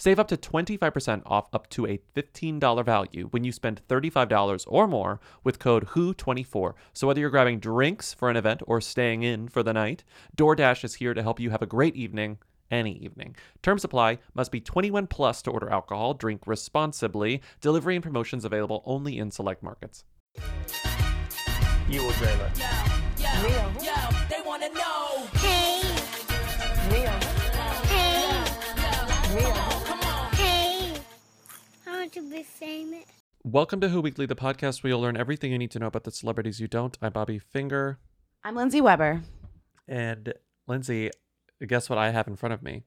save up to 25% off up to a $15 value when you spend $35 or more with code WHO24. So whether you're grabbing drinks for an event or staying in for the night, DoorDash is here to help you have a great evening any evening. Terms apply. Must be 21 plus to order alcohol. Drink responsibly. Delivery and promotions available only in select markets. You will dream it. Yo, they wanna know. Want to be famous. Welcome to Who Weekly, the podcast where you'll learn everything you need to know about the celebrities you don't. I'm Bobby Finger. I'm Lindsay Weber. And Lindsay, guess what I have in front of me?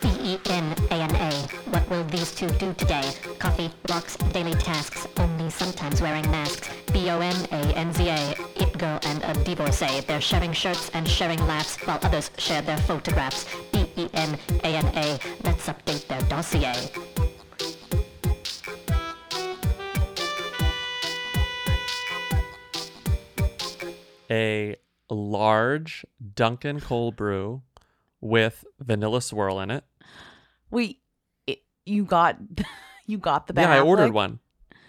B-E-N-A-N-A. What will these two do today? Coffee, walks, daily tasks, only sometimes wearing masks. B-O-N-A-N-Z-A. It girl and a divorcee. They're sharing shirts and sharing laughs while others share their photographs. B-E-N-A-N-A. Let's update their dossier. A large Dunkin' cold brew with vanilla swirl in it. Wait, it, you got you got the Ben yeah, I ordered Affleck? one.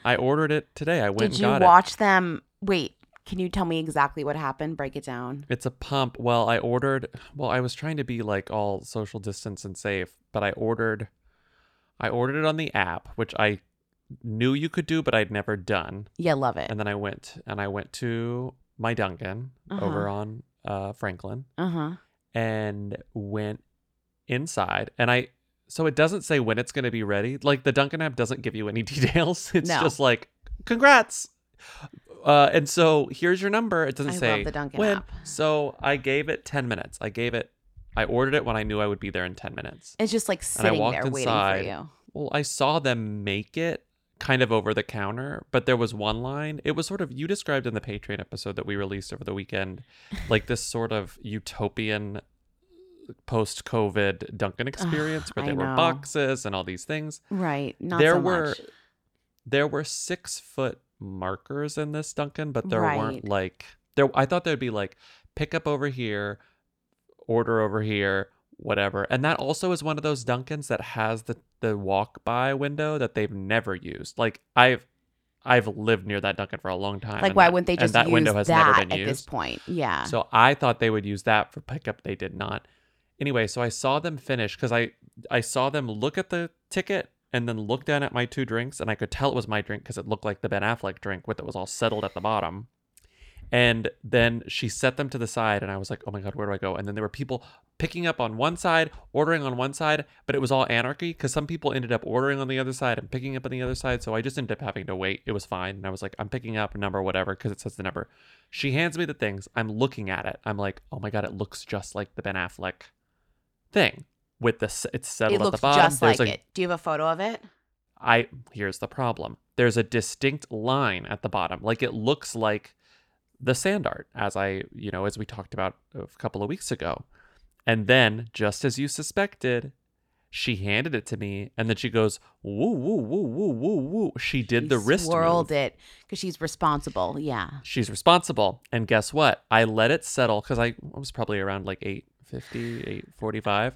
I ordered it today. I went Did and you watch them? Wait, can you tell me exactly what happened? Break it down. It's a pump. Well, I ordered. Well, I was trying to be like all social distance and safe, but I ordered. I ordered it on the app, which I knew you could do, but I'd never done. Yeah, love it. And then I went and I went to my Dunkin' over on uh, Franklin Uh huh. and went inside. And I, so it doesn't say when it's going to be ready. Like the Dunkin' app doesn't give you any details. It's No. just like, congrats. Uh, and so here's your number. It doesn't I say love the Dunkin' when. app. So I gave it 10 minutes. I gave it, I ordered it when I knew I would be there in 10 minutes. It's just like And I sitting walked there inside. waiting for you. Well, I saw them make it kind of over the counter, but there was one line. It was sort of you described in the Patreon episode that we released over the weekend, like this sort of utopian post-COVID Dunkin' experience where there were boxes and all these things. Right. Not there so were much. there were six foot markers in this Dunkin', but there Right. weren't like there. I thought there'd be like pick up over here, order over here, whatever. And that also is one of those Dunkins that has the the walk by window that they've never used. Like I've I've lived near that Dunkin' for a long time. Like, why that- wouldn't they and just that use window has that never been at used. this point? Yeah. So I thought they would use that for pickup. They did not. Anyway, so I saw them finish because I I saw them look at the ticket and then look down at my two drinks, and I could tell it was my drink because it looked like the Ben Affleck drink with it was all settled at the bottom. And then she set them to the side, and I was like, "Oh my god, where do I go?" And then there were people picking up on one side, ordering on one side, but it was all anarchy because some people ended up ordering on the other side and picking up on the other side. So I just ended up having to wait. It was fine, and I was like, "I'm picking up a number, whatever," because it says the number. She hands me the things. I'm looking at it. I'm like, "Oh my god, it looks just like the Ben Affleck thing." With this, it's settled it at the bottom. just like There's a- it. Do you have a photo of it? I here's the problem. There's a distinct line at the bottom. Like it looks like the sand art as I, you know, as we talked about a couple of weeks ago. And then, just as you suspected, she handed it to me and then she goes, woo, woo, woo, woo, woo, woo. She did the She wrist swirled move. it because she's responsible. Yeah. She's responsible. And guess what? I let it settle because I was probably around like 850, 845.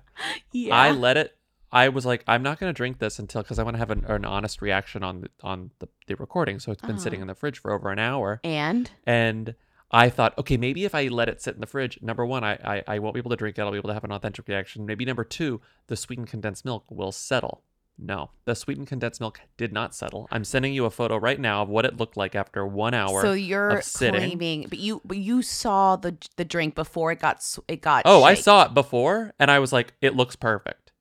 Yeah. I let it. I was like, I'm not gonna drink this until because I want to have an, an honest reaction on the, on the, the recording. So it's been sitting Uh-huh. in the fridge for over an hour, and and I thought, okay, maybe if I let it sit in the fridge, number one, I, I I won't be able to drink it. I'll be able to have an authentic reaction. Maybe number two, the sweetened condensed milk will settle. No, the sweetened condensed milk did not settle. I'm sending you a photo right now of what it looked like after one hour. So you're of sitting. claiming, but you but you saw the the drink before it got it got. Oh, I saw it before, and I was like, it looks perfect.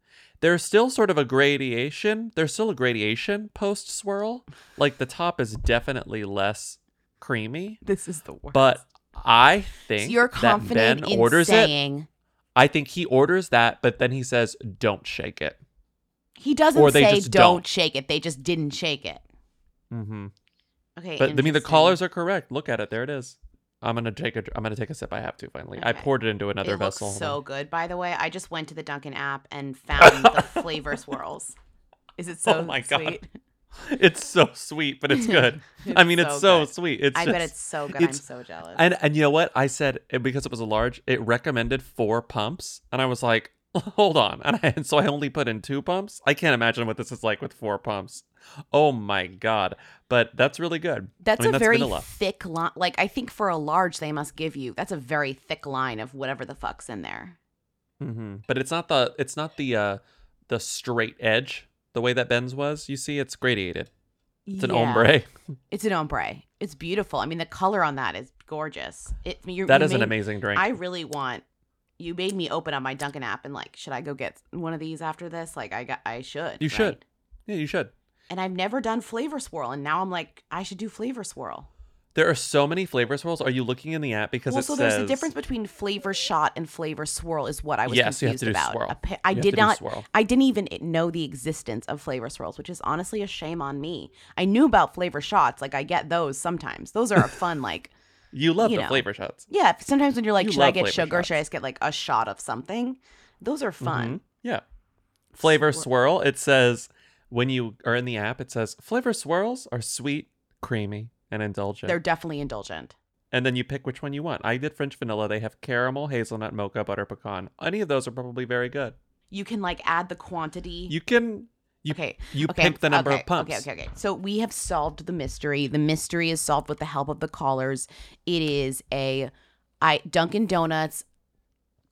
There's still sort of a gradation. There's still a gradation post swirl. Like the top is definitely less creamy, This is the worst. but I So think you're that confident Ben in orders it. I think he orders that, but then he says, "Don't shake it." He doesn't or they say just don't, don't. shake it. They just didn't shake it. Mm-hmm. Okay, But I mean, the interesting. colors are correct. Look at it. There it is. I'm gonna take a. I'm gonna take a sip. I have to finally. I poured it into another it vessel. looks so on. good. By the way, I just went to the Dunkin' app and found the flavor swirls. Is it so Oh my God. sweet? It's so sweet, but it's good. I mean, it's so so, good. sweet. It's I bet it's so good. I'm so jealous. And and you know what? I said it, because it was a large, it recommended four pumps, and I was like, hold on. And, I, and so I only put in two pumps. I can't imagine what this is like with four pumps. Oh my god! But that's really good. That's I mean, a very vanilla. thick line. Like I think for a large, they must give you. That's a very thick line of whatever the fuck's in there. hmm But it's not the it's not the uh the straight edge the way that Ben's was. You see, it's gradiated. It's an Yeah. ombre. It's an ombre. It's beautiful. I mean, the color on that is gorgeous. It. You're, That is an amazing drink. I really want. You made me open up my Dunkin' app and like, should I go get one of these after this? Like, I got, I should. You should. yeah, you should. And I've never done flavor swirl, and now I'm like, I should do flavor swirl. There are so many flavor swirls. Are you looking in the app because well, it so says there's a difference between flavor shot and flavor swirl, is what I was Yes, you have confused to do about. swirl. Appa- You I did not. I didn't even know the existence of flavor swirls, which is honestly a shame on me. I knew about flavor shots, like I get those sometimes. Those are a fun, like You love you the know. flavor shots. yeah. Sometimes when you're like, You should I love get flavor sugar? Should I shots. just get like a shot of something? Those are fun. Mhm. Yeah. Flavor swirl. It says when you are in the app, it says flavor swirls are sweet, creamy, and indulgent. They're definitely indulgent. and then you pick which one you want. I did French vanilla. They have caramel, hazelnut, mocha, butter pecan. Any of those are probably very good. You can like add the quantity. You can you okay. you okay, pick the number okay, of pumps. Okay, okay, okay. So we have solved the mystery. The mystery is solved with the help of the callers. It is a I Dunkin' Donuts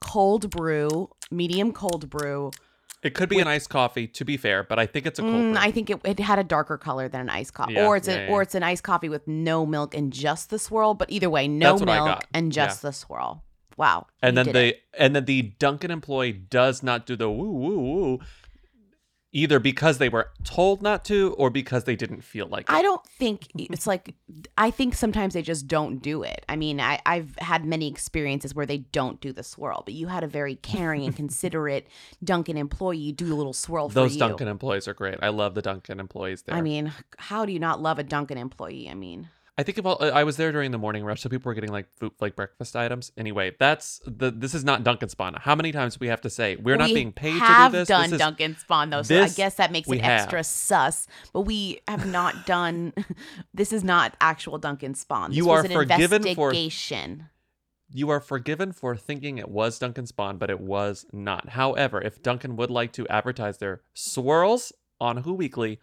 cold brew, medium cold brew. It could be an iced coffee, to be fair, but I think it's a cold Mm, brew. I think it, it had a darker color than an iced coffee, Yeah, or it's yeah, a, yeah. or it's an iced coffee with no milk and just the swirl. But either way, no milk and just the swirl. Wow. and then the it. and then the Dunkin' employee does not do the woo woo woo, either because they were told not to or because they didn't feel like it. I don't think it's like I think sometimes they just don't do it. I mean, I, I've had many experiences where they don't do the swirl, but you had a very caring and considerate Dunkin' employee do a little swirl for Those you. Dunkin' employees are great. I love the Dunkin' employees there. I mean, how do you not love a Dunkin' employee? I mean, I think about I was there during the morning rush, so people were getting like food, like breakfast items. Anyway, that's the this is not Dunkin' Spawn. How many times we have to say we're not being paid to do this? done this is, Spawn though, so I guess that makes we it have. extra sus. But we have not done. this is not actual Dunkin' Spawn. This You are forgiven for- You are forgiven for thinking it was Dunkin' Spawn, but it was not. However, if Dunkin' would like to advertise their swirls on Who Weekly,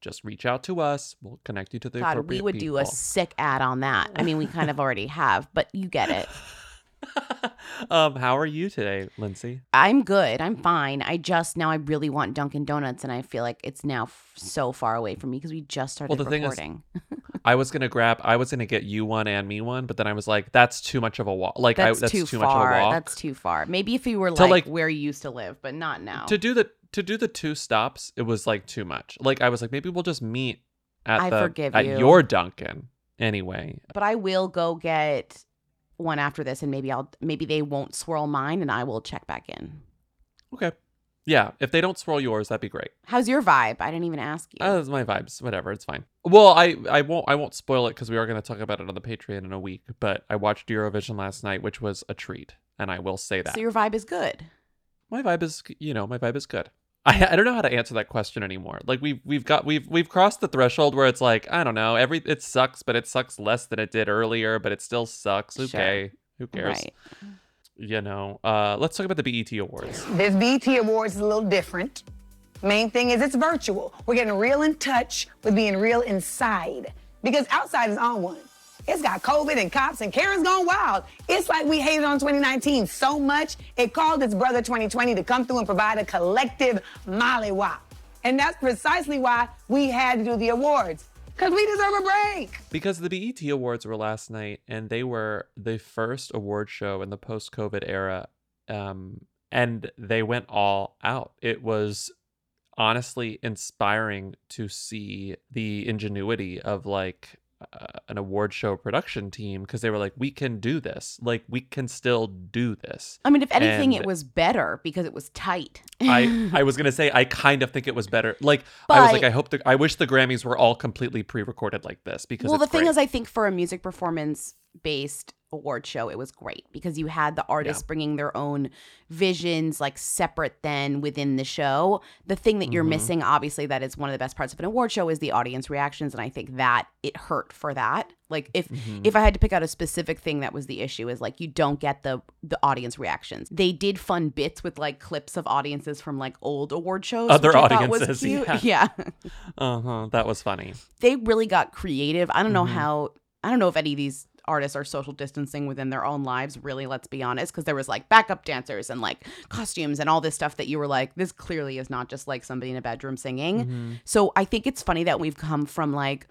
just reach out to us. We'll connect you to the God, we appropriate would do a sick ad on that. I mean, we kind of already have, but you get it. um, how are you today, Lindsay? I'm good. I'm fine. I just now I really want Dunkin' Donuts, and I feel like it's now f- so far away from me because we just started the thing is- recording. I was gonna grab. I was gonna get you one and me one, but then I was like, that's too much of a walk. Like that's, I, that's too, too, much far. of a walk. That's too far. Maybe if you were like, like- where you used to live, but not now. to do the to do the two stops, it was like too much. Like I was like, maybe we'll just meet at I the forgive at you. your Dunkin' anyway. but I will go get one after this, and maybe I'll maybe they won't swirl mine, and I will check back in. Okay, yeah. If they don't swirl yours, that'd be great. How's your vibe? I didn't even ask you. Uh, my vibes. Whatever, it's fine. Well, I I won't I won't spoil it because we are going to talk about it on the Patreon in a week. But I watched Eurovision last night, which was a treat, and I will say that so your vibe is good. my vibe is you know my vibe is good. I, I don't know how to answer that question anymore. Like we've we've got we've we've crossed the threshold where it's like I don't know every it sucks, but it sucks less than it did earlier, but it still sucks. Sure. Okay, who cares? Right. You know. Uh, let's talk about the BET Awards. This BET Awards is a little different. Main thing is it's virtual. We're getting real in touch with being real inside. Because outside is on one. It's got COVID and cops and Karen's gone wild. It's like we hated on 2019 so much, it called its brother 2020 to come through and provide a collective mollywop. And that's precisely why we had to do the awards. Because we deserve a break. Because the BET Awards were last night, and they were the first award show in the post COVID era. Um, and they went all out. It was honestly inspiring to see the ingenuity of like uh, an award show production team because they were like, we can do this. Like, we can still do this. I mean, if anything, And- it was better because it was tight. I I was gonna say I kind of think it was better. Like I was like I hope the I wish the Grammys were all completely pre-recorded like this because well, the thing great. is, I think for a music performance based award show, it was great because you had the artists bringing their own visions, like separate then within the show. The thing that you're Mm-hmm. missing, obviously, that is one of the best parts of an award show is the audience reactions, and I think that it hurt for that. Like if Mm-hmm. if I had to pick out a specific thing that was the issue is like you don't get the the audience reactions. They did fun bits with like clips of audiences from like old award shows. Other audiences, cute. yeah. yeah. uh huh that was funny. they really got creative. I don't know Mm-hmm. how I don't know if any of these artists are social distancing within their own lives, really, let's be honest, because there was like backup dancers and like costumes and all this stuff that you were like, this clearly is not just like somebody in a bedroom singing. Mm-hmm. So I think it's funny that we've come from like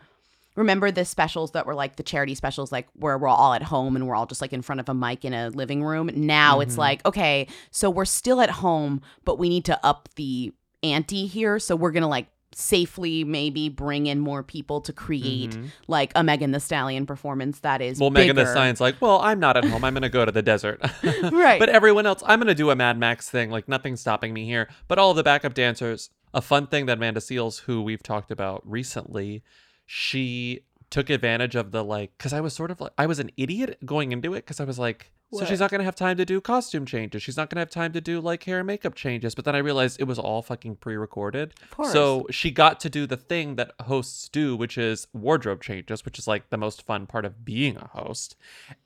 remember the specials that were like the charity specials like where we're all at home and we're all just like in front of a mic in a living room now it's like okay so we're still at home but we need to up the ante here so we're gonna like safely maybe bring in more people to create mm-hmm. like a Megan Thee Stallion performance that is Well, Megan the bigger. Stallion's like, well, I'm not at home. I'm gonna go to the desert. Right. But everyone else, I'm gonna do a Mad Max thing. Like nothing's stopping me here. But all the backup dancers, a fun thing that Amanda Seales, who we've talked about recently, she took advantage of the like because I was sort of like I was an idiot going into it because I was like, so she's not gonna have time to do costume changes. She's not gonna have time to do like hair and makeup changes. But then I realized it was all fucking pre-recorded. course. So she got to do the thing that hosts do, which is wardrobe changes, which is like the most fun part of being a host.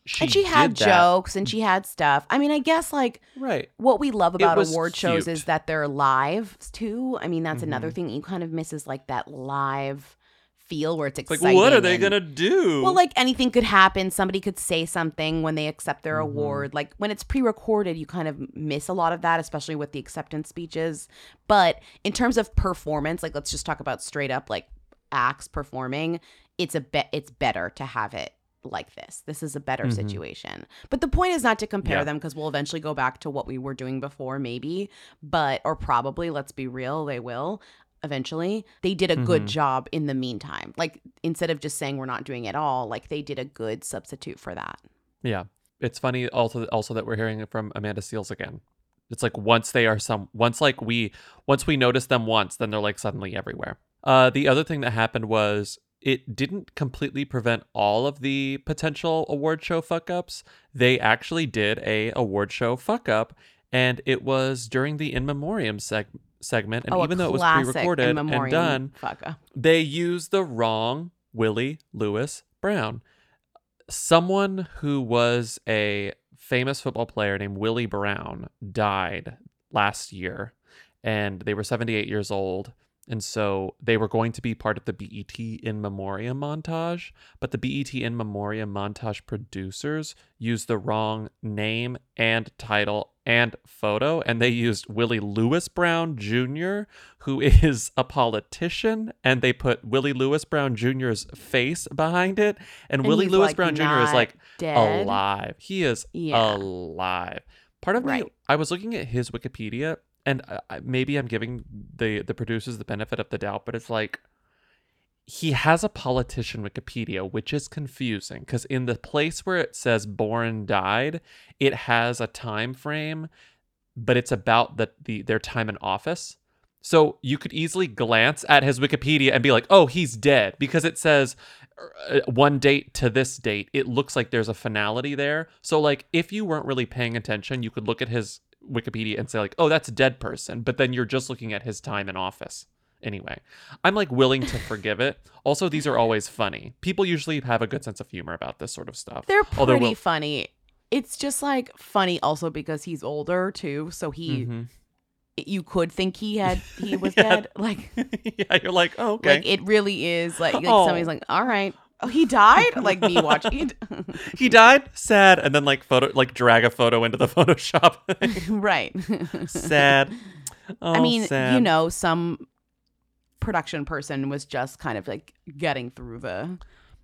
She and she had that. jokes and she had stuff. I mean, I guess like Right. what we love about award shows is that they're live too. I mean, that's another Mm-hmm. thing you kind of miss is like that live feel where it's It's like, what are they and- gonna do? Well, like anything could happen. Somebody could say something when they accept their Mm-hmm. award. Like when it's pre-recorded, you kind of miss a lot of that, especially with the acceptance speeches. But in terms of performance, like let's just talk about straight up like acts performing. It's a bet. It's better to have it like this. This is a better situation. But the point is not to compare Mm-hmm. Yeah. them because we'll eventually go back to what we were doing before, maybe. But or probably, let's be real, they will eventually. They did a Mm-hmm. good job in the meantime. Like instead of just saying we're not doing it all, like they did a good substitute for that. yeah, it's funny also also that we're hearing it from Amanda Seales again. It's like once they are some once like we once we notice them once, then they're like suddenly everywhere. Uh, the other thing that happened was it didn't completely prevent all of the potential award show fuck ups. They actually did a award show fuck up, and it was during the in memoriam seg- segment. And oh, even though it was pre-recorded and done, they used the wrong Willie Lewis Brown. Someone who was a famous football player named Willie Brown died last year, and they were 78 years old. And so they were going to be part of the BET in memoriam montage, but the BET in memoriam montage producers used the wrong name and title and photo, and they used Willie Lewis Brown Jr., who is a politician, and they put Willie Lewis Brown Jr.'s face behind it, and, And Willie Lewis like, Brown Jr. is like dead? alive. He is Yeah. alive. Part of me, I was looking at his Wikipedia, and I- maybe I'm giving the the producers the benefit of the doubt, but it's like he has a politician Wikipedia, which is confusing because in the place where it says born died, it has a time frame, but it's about the, the their time in office. So you could easily glance at his Wikipedia and be like, "Oh, he's dead," because it says uh, one date to this date. It looks like there's a finality there. So like, if you weren't really paying attention, you could look at his Wikipedia and say like, "Oh, that's a dead person," but then you're just looking at his time in office. Anyway, I'm like willing to forgive it. Also, these are always funny. People usually have a good sense of humor about this sort of stuff. They're Although pretty we'll- funny. It's just like funny also because he's older too, so he Mhm. you could think he had he was Yeah. dead. Like yeah, you're like, oh, okay. like it really is like, like Oh. somebody's like, all right. Oh, he died? Like me watching he died. Sad. And then like photo, like drag a photo into the Photoshop. right. sad. Oh, I mean, sad. you know, some production person was just kind of like getting through the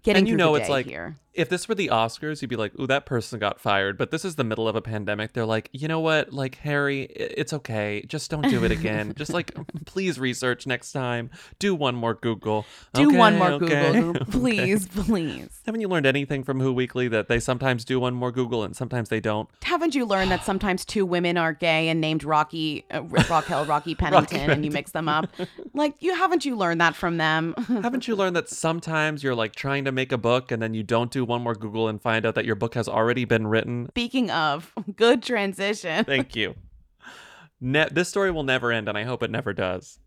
getting and you know it's like here. if this were the oscars you'd be like ooh that person got fired. But this is the middle of a pandemic. They're like you know what? Like harry it's okay. Just don't do it again. Just like please research next time. Do one more google. Do one more okay, Google, okay. please, please. haven't you learned anything from who weekly that they sometimes do one more google and sometimes they don't? Haven't you learned that sometimes two women are gay and named Rocky, uh, Raquel, Rocky Pennington, and you mix them up? Like, you haven't you learned that from them? haven't you learned that sometimes you're like trying to make a book and then you don't do one more google and find out that your book has already been written? Speaking of, good transition. thank you. Ne- this story will never end and i hope it never does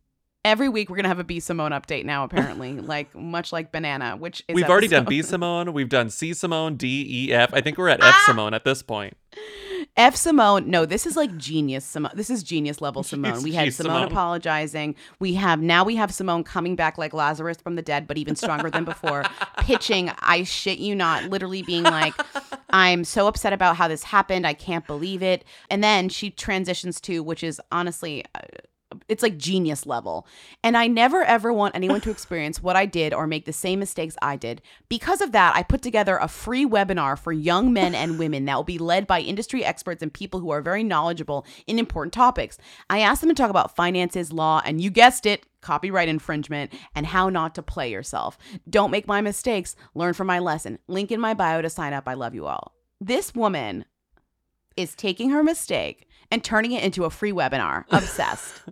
Every week we're gonna have a B Simone update now. Apparently, like much like Banana, which is We've already done B Simone, we've done C Simone, D, E, F. I think we're at F ah! Simone at this point. F Simone. No, this is like genius Simone. This is genius level Simone. Jeez, we had Simone, Simone. apologizing. We have now we have Simone coming back like Lazarus from the dead, but even stronger than before. pitching, I shit you not, literally being like, I'm so upset about how this happened. I can't believe it. And then she transitions to, which is honestly. Uh, It's like genius level. And I never ever want anyone to experience what I did or make the same mistakes I did. Because of that, I put together a free webinar for young men and women that will be led by industry experts and people who are very knowledgeable in important topics. I asked them to talk about finances, law, and you guessed it, copyright infringement, and how not to play yourself. Don't make my mistakes, learn from my lesson. Link in my bio to sign up. I love you all. This woman is taking her mistake and turning it into a free webinar. Obsessed.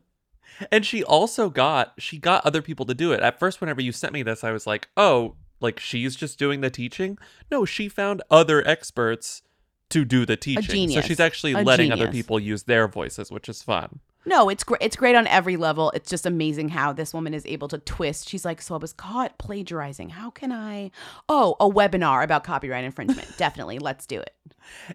And she also got she got other people to do it. At first, whenever you sent me this, I was like, oh, like she's just doing the teaching. No, she found other experts to do the teaching. So she's actually A letting other people use their voices, which is fun. No, it's great. It's great on every level. It's just amazing how this woman is able to twist. She's like, "So I was caught plagiarizing. How can I? Oh, a webinar about copyright infringement. Definitely, let's do it."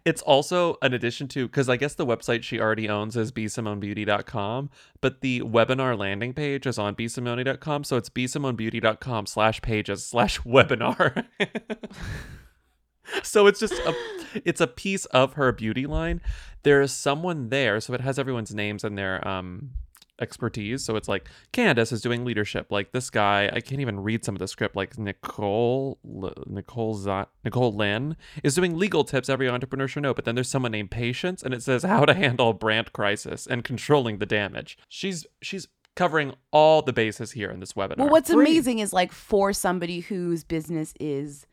It's also an addition to because I guess the website she already owns is bsimonebeauty.com, but the webinar landing page is on bsimone.com, so it's bsimonebeauty.com slash pages slash webinar. so it's just a it's a piece of her beauty line. There is someone there, so it has everyone's names and their um expertise. So it's like Candace is doing leadership. Like this guy, I can't even read some of the script. Like Nicole, Nicole, Z- Nicole Lynn is doing legal tips every entrepreneur should know. But then there's someone named Patience, and it says how to handle brand crisis and controlling the damage. She's she's covering all the bases here in this webinar. Well, what's Free. amazing is like for somebody whose business is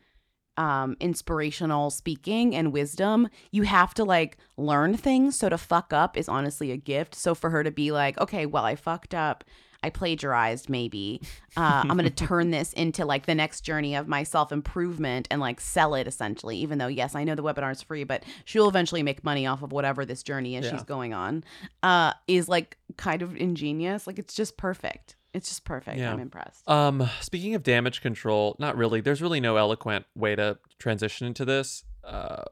um inspirational speaking and wisdom you have to like learn things. So to fuck up is honestly a gift. So for her to be like okay well i fucked up. I plagiarized maybe. Uh, i'm gonna turn this into like the next journey of my self-improvement and like sell it essentially even though yes i know the webinar is free but she'll eventually make money off of whatever this journey is Yeah. she's going on uh is like kind of ingenious. Like it's just perfect it's just perfect Yeah. i'm impressed Um, speaking of damage control, not really. There's really no eloquent way to transition into this. Uh,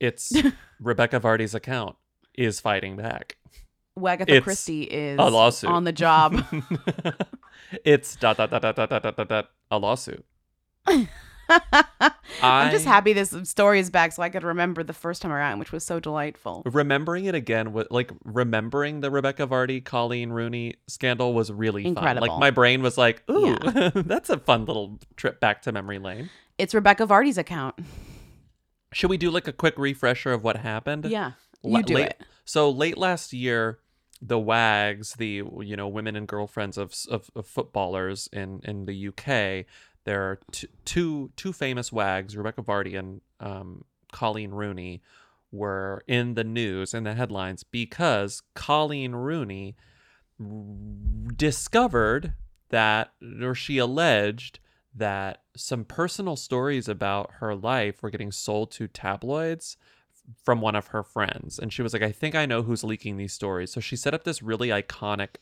it's Rebekah Vardy's account is fighting back. Wagatha It's Christie is a lawsuit. on the job. it's dot dot dot dot dot dot dot dot, dot a lawsuit. I'm just happy this story is back so I could remember the first time around, which was so delightful. Remembering it again, like remembering the Rebekah Vardy, Coleen Rooney scandal was really fun. Incredible. Like my brain was like, "Ooh, that's a fun little trip back to memory lane." It's Rebekah Vardy's account. Should we do like a quick refresher of what happened? Yeah, you do late, it. So late last year, the WAGs, the you know women and girlfriends of of, of footballers in in the UK, there are t- two two famous WAGs, Rebekah Vardy and um, Coleen Rooney, were in the news in the headlines because Coleen Rooney r- discovered that, or she alleged that some personal stories about her life were getting sold to tabloids from one of her friends. And she was like i think i know who's leaking these stories. So she set up this really iconic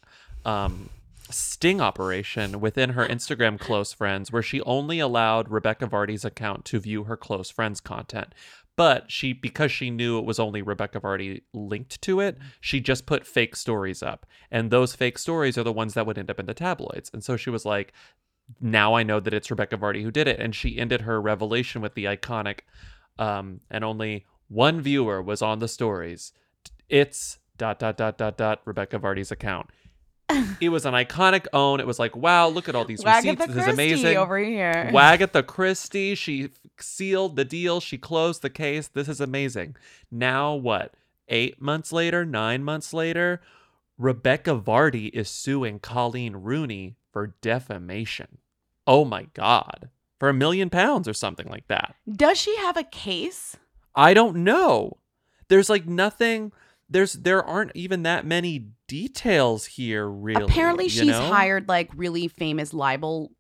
um sting operation within her instagram close friends where she only allowed rebekah vardy's account to view her close friends content but she because she knew it was only rebekah vardy linked to it she just put fake stories up and those fake stories are the ones that would end up in the tabloids and so she was like now I know that it's Rebekah Vardy who did it. And she ended her revelation with the iconic, um, and only one viewer was on the stories. It's dot dot dot dot dot Rebekah Vardy's account. It was an iconic own. It was like, wow, look at all these receipts. This is amazing. over here. Wagatha Christie, she sealed the deal. She closed the case. This is amazing. Now, what? Eight months later, nine months later, Rebekah Vardy is suing Coleen Rooney for defamation. Oh my God. For a million pounds or something like that. Does she have a case? I don't know. There's like nothing. There's there aren't even that many details here. Really, Apparently, she's know? hired like really famous libel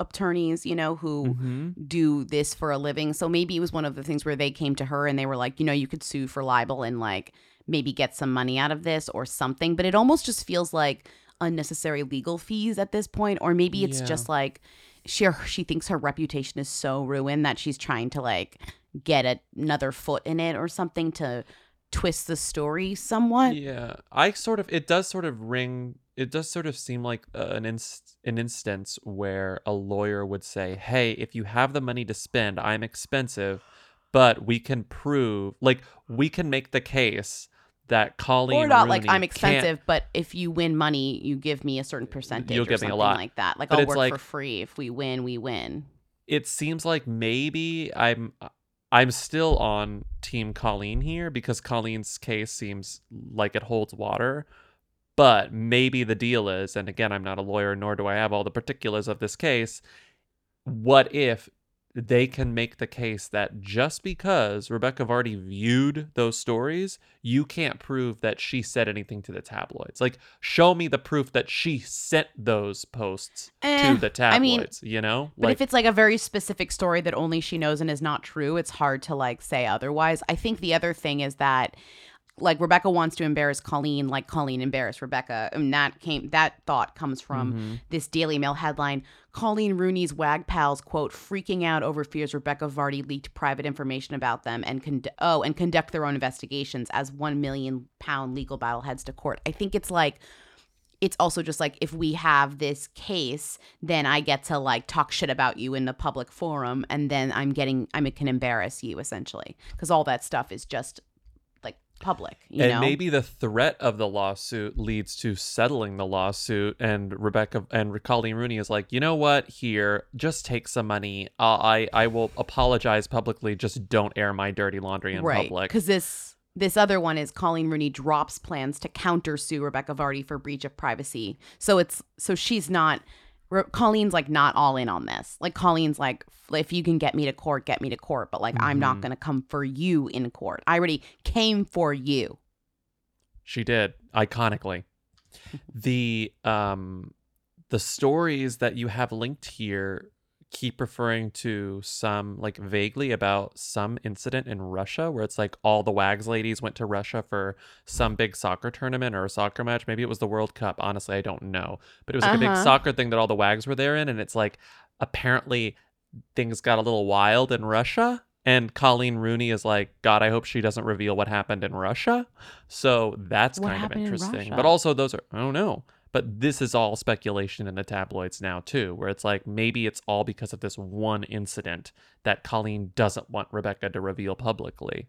attorneys, you know, who Mhm. do this for a living. So maybe it was one of the things where they came to her and they were like, you know, you could sue for libel and like maybe get some money out of this or something. But it almost just feels like unnecessary legal fees at this point, or maybe it's Yeah. just like she she thinks her reputation is so ruined that she's trying to like get another foot in it or something to twist the story somewhat. Yeah, I sort of. It does sort of ring. It does sort of seem like uh, an inst- an instance where a lawyer would say, "Hey, if you have the money to spend, I'm expensive, but we can prove, like, we can make the case that Coleen or not like I'm expensive, but if you win money, you give me a certain percentage. You'll or give me a something lot. like that. Like But I'll work like- for free. If we win, we win. it seems like maybe I'm I'm still on team Coleen here because Coleen's case seems like it holds water. But maybe the deal is, and again, I'm not a lawyer, nor do I have all the particulars of this case. What if they can make the case that just because Rebekah Vardy viewed those stories, you can't prove that she said anything to the tabloids? Like, show me the proof that she sent those posts Eh, to the tabloids, I mean, you know? But if it's like a very specific story that only she knows and is not true, it's hard to like say otherwise. I think the other thing is that like Rebekah wants to embarrass Coleen, like Coleen embarrassed Rebekah. And that came that thought comes from Mm-hmm. this Daily Mail headline. Coleen Rooney's wag pals quote freaking out over fears Rebekah Vardy leaked private information about them and con- oh and conduct their own investigations as one million pound legal battle heads to court. I think it's like it's also just like if we have this case, then I get to like talk shit about you in the public forum, and then I'm getting I can embarrass you essentially because all that stuff is just public, you and know. maybe the threat of the lawsuit leads to settling the lawsuit and rebekah and coleen rooney is like you know what here just take some money uh, i i will apologize publicly just don't air my dirty laundry in right public because this this other one is Coleen Rooney drops plans to counter sue Rebekah Vardy for breach of privacy. So it's so she's not. Re- Coleen's like not all in on this. Like Coleen's like, if you can get me to court, get me to court. But like, I'm Mm-hmm. not gonna come for you in court. I already came for you. she did iconically the um the stories that you have linked here keep referring to some like vaguely about some incident in Russia where it's like all the wags ladies went to Russia for some big soccer tournament or a soccer match. Maybe it was the World Cup. Honestly, I don't know. But it was like a big Uh-huh. soccer thing that all the wags were there in and it's like apparently things got a little wild in Russia and Coleen Rooney is like, God, I hope she doesn't reveal what happened in Russia. So that's What kind of happened in interesting. But also those are I don't know. But this is all speculation in the tabloids now too, where it's like maybe it's all because of this one incident that Coleen doesn't want Rebekah to reveal publicly.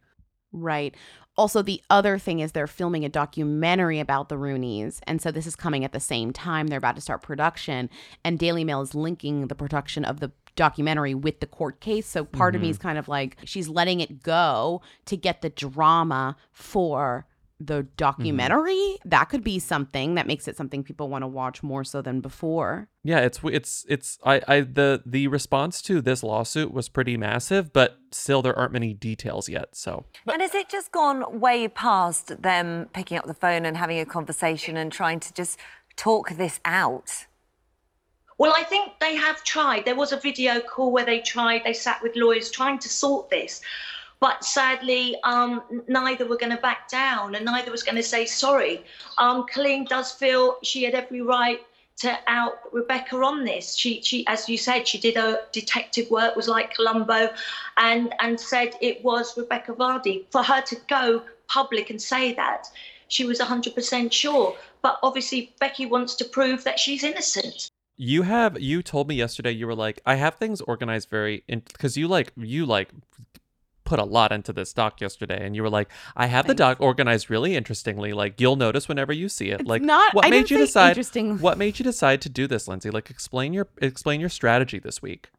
Right. Also, the other thing is they're filming a documentary about the Roonies. And so this is coming at the same time. They're about to start production. And Daily Mail is linking the production of the documentary with the court case. So part of me mm-hmm. is kind of like she's letting it go to get the drama for the mm-hmm. documentary. That could be something that makes it something people want to watch more so than before. Yeah, it's it's it's I I the the response to this lawsuit was pretty massive, but still there aren't many details yet. So And has it just gone way past them picking up the phone and having a conversation and trying to just talk this out? Well, I think they have tried. There was a video call where they tried, they sat with lawyers trying to sort this. But sadly, um, neither were going to back down and neither was going to say sorry. Um, Coleen does feel she had every right to out Rebekah on this. She, she, as you said, she did her detective work, was like Columbo, and and said it was Rebekah Vardy. For her to go public and say that, she was 100% sure. But obviously, Becky wants to prove that she's innocent. you have you told me yesterday you were like I have things organized very because you like you like put a lot into this doc yesterday, and you were like, I have the doc organized really interestingly. Like you'll notice whenever you see it. like not- what I made you decide? What made you decide to do this, Lindsay? Like explain your explain your strategy this week.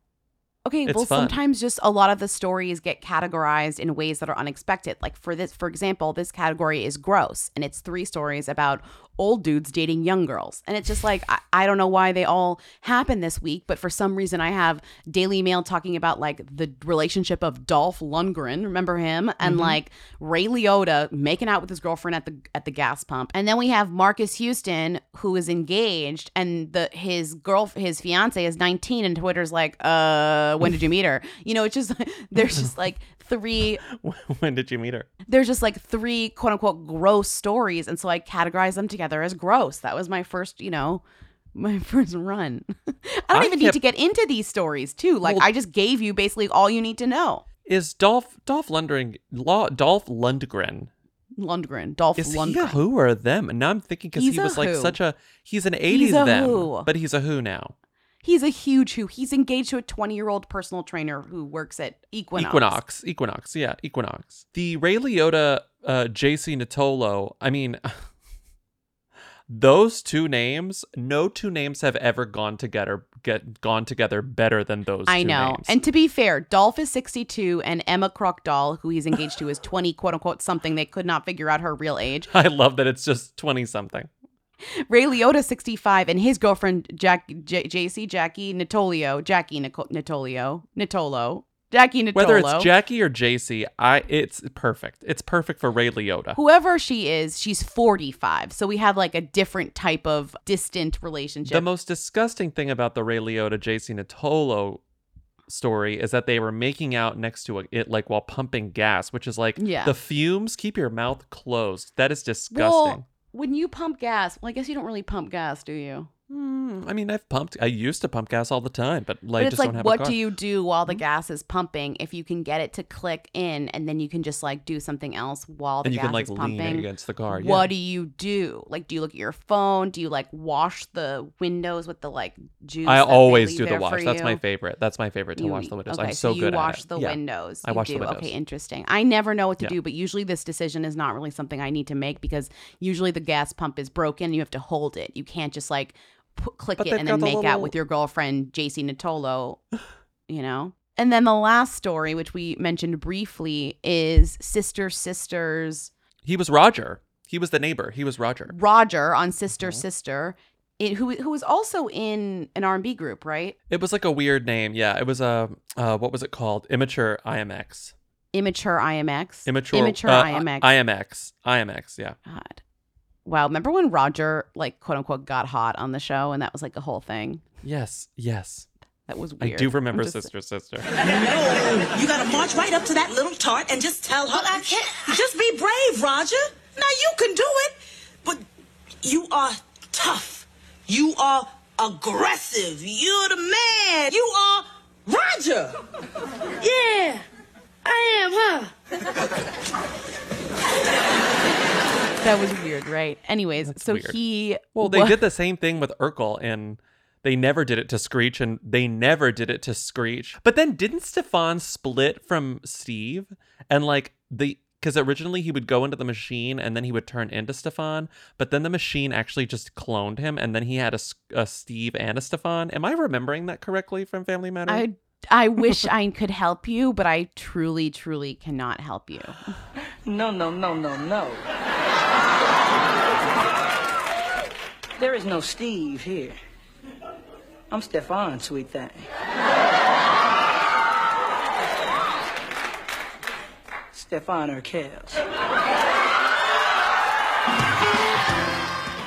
Okay, It's well, fun. sometimes just a lot of the stories get categorized in ways that are unexpected. Like for this, for example, this category is gross, and it's three stories about old dudes dating young girls, and it's just like I, I don't know why they all happen this week, but for some reason I have Daily Mail talking about like the relationship of Dolph Lundgren, remember him, and Mm-hmm. like Ray Liotta making out with his girlfriend at the at the gas pump, and then we have Marques Houston who is engaged, and the his girl his fiance is 19, and Twitter's like, uh, when did you meet her? You know, it's just there's just like three when did you meet her? there's just like three quote unquote gross stories and so i categorize them together as gross that was my first you know my first run i don't I even need to get into these stories too like Well- i just gave you basically all you need to know Is Dolph Dolph Lundgren Law Dolph Lundgren? lundgren dolph Is he a lundgren who or a them? And now I'm thinking because he was like who. such a he's an 80s He's a them, who. but he's a who now. he's a huge who he's engaged to a 20 year old personal trainer who works at equinox Equinox. Equinox. Yeah, Equinox. The Ray Liotta, uh, JC Natolo. I mean, those two names, no two names have ever gone together get gone together better than those I know. names. And to be fair, Dolph is 62 and Emma Krokdal, who he's engaged to, is 20, quote unquote, something. They could not figure out her real age. I love that it's just 20 something. Ray Liotta, 65, and his girlfriend, Jack, J- JC, Jackie Natolio, Jackie Nico- Natolio, Natolo, Jackie Natolo. Whether it's Jackie or JC, I it's perfect. It's perfect for Ray Liotta. Whoever she is, she's 45. So we have like a different type of distant relationship. The most disgusting thing about the Ray Liotta JC Natolo story is that they were making out next to it like while pumping gas, which is like Yeah. the fumes keep your mouth closed. That is disgusting. well, when you pump gas, well, I guess you don't really pump gas, do you? Mm, I mean, I've pumped. I used to pump gas all the time, but like, but it's just like, don't have what a car. do you do while the gas is pumping if you can get it to click in and then you can just like do something else while the And you gas can like is lean pumping? against the car. What yeah. do you do? Like, do you look at your phone? Do you like wash the windows with the like juice? I always do the wash. That's my favorite. That's my favorite to You- wash the windows. Okay, I'm so, you good wash at it. the Yeah. windows. I You wash do. the windows. Okay, interesting. I never know what to Yeah. do, but usually this decision is not really something I need to make because usually the gas pump is broken. You have to hold it. You can't just like click But it and then the make out with your girlfriend JC Natolo. you know. And then the last story, which we mentioned briefly, is Sister Sisters He was Roger. He was the neighbor. He was Roger. Roger on Sister Mm-hmm. Sister, it, who who was also in an R and B group, right? It was like a weird name. Yeah, it was a uh, what was it called? Immature IMX. Immature IMX. Immature. Immature uh, IMX. IMX. IMX. Yeah. God. Wow. Remember when Roger, like, quote unquote, got hot on the show and that was like a whole thing? Yes. Yes. That was weird. I do remember just- Sister Sister. No, you gotta march right up to that little tart and just tell her. I can't. Just be brave, Roger. Now you can do it, but you are tough. You are aggressive. You're the man. You are Roger. Yeah, I am, huh? That was weird, right? Anyways, so weird. he. Well, they wa- did the same thing with Urkel, and they never did it to Screech, and they never did it to Screech. But then didn't Stefan split from Steve? And like the because originally he would go into the machine and then he would turn into Stefan, but then the machine actually just cloned him, and then he had a, a Steve and a Stefan. Am I remembering that correctly from Family Matters? I, I wish I could help you, but I truly, truly cannot help you. No, no, no, no, no. There is no Steve here. I'm Stefan, sweet thing. Stefan Urquelles.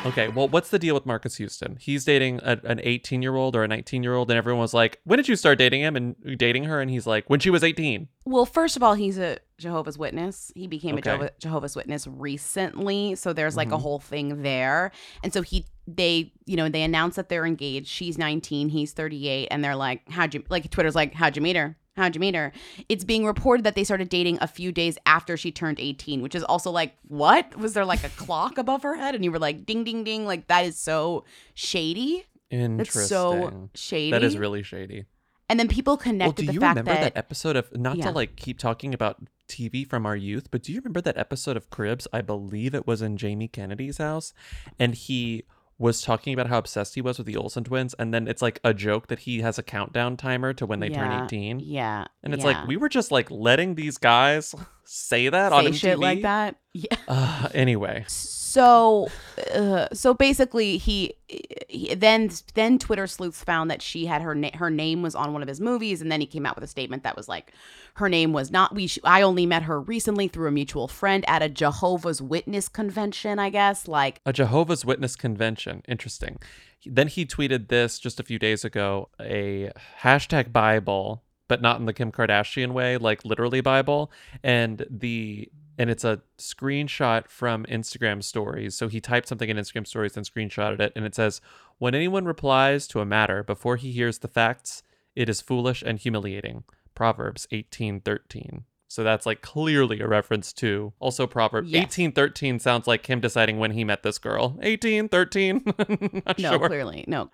Okay, well, what's the deal with Marques Houston? He's dating a, an 18 year old or a 19 year old, and everyone was like, "When did you start dating him?" And dating her, and he's like, "When she was 18." Well, first of all, he's a Jehovah's Witness. He became Okay. a Jehovah, Jehovah's Witness recently, so there's like a Mhm. whole thing there. And so he, they, you know, they announced that they're engaged. She's 19, he's 38, and they're like, "How'd you?" Like Twitter's like, "How'd you meet her?" How'd you meet her? It's being reported that they started dating a few days after she turned 18, which is also like, what? Was there like a clock above her head? And you were like, ding, ding, ding. Like, that is so shady. Interesting. That's so shady. That is really shady. And then people connected Well, do you remember that, that, episode of not Yeah. to like keep talking about TV from our youth, but do you remember that episode of Cribs? I believe it was in Jamie Kennedy's house, and he was talking about how obsessed he was with the Olsen twins, and then it's like a joke that he has a countdown timer to when they turn eighteen. Yeah. And it's yeah. like we were just like letting these guys say that say on MTV. shit like that. Yeah. Uh, anyway, So, uh, so basically, he, he then then Twitter sleuths found that she had her na- her name was on one of his movies, and then he came out with a statement that was like, her name was not. We sh- I only met her recently through a mutual friend at a Jehovah's Witness convention. I guess like a Jehovah's Witness convention. Interesting. Then he tweeted this just a few days ago a hashtag Bible, but not in the Kim Kardashian way, like literally Bible. And the and it's a screenshot from Instagram stories. So he typed something in Instagram stories and screenshotted it. And it says, When anyone replies to a matter before he hears the facts, it is foolish and humiliating. Proverbs eighteen thirteen. So that's like clearly a reference to also Proverbs Yes. eighteen thirteen sounds like him deciding when he met this girl. Eighteen thirteen. Not no, sure. clearly no.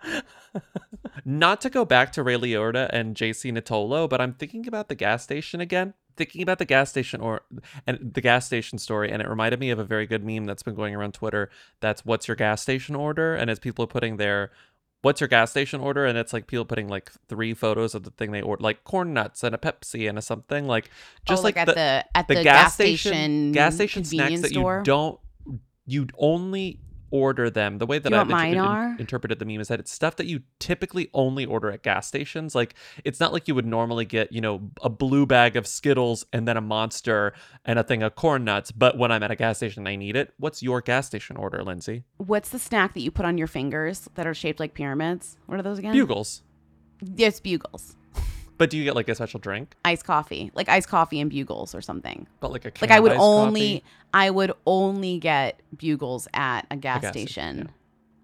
Not to go back to Ray Liotta and Jacy Nittolo, but I'm thinking about the gas station again. Thinking about the gas station or and the gas station story, and it reminded me of a very good meme that's been going around Twitter. That's what's your gas station order, and as people are putting their what's your gas station order, and it's like people putting like three photos of the thing they ordered, like corn nuts and a Pepsi and a something like oh, just Oh, like at the- at the gas station gas station snacks convenience that you don't you only order them the way that you know mine in- interpreted the meme is that it's stuff that you typically only order at gas stations. Like it's not like you would normally get, you know, a blue bag of Skittles and then a monster and a thing of corn nuts. But when I'm at a gas station, I need it. What's your gas station order, Lindsay? What's the snack that you put on your fingers that are shaped like pyramids? What are those again? Bugles. Yes, bugles. But do you get like a special drink? Iced coffee, like iced coffee and bugles or something. But like a like I would only coffee? I would only get bugles at a gas, gas station, station.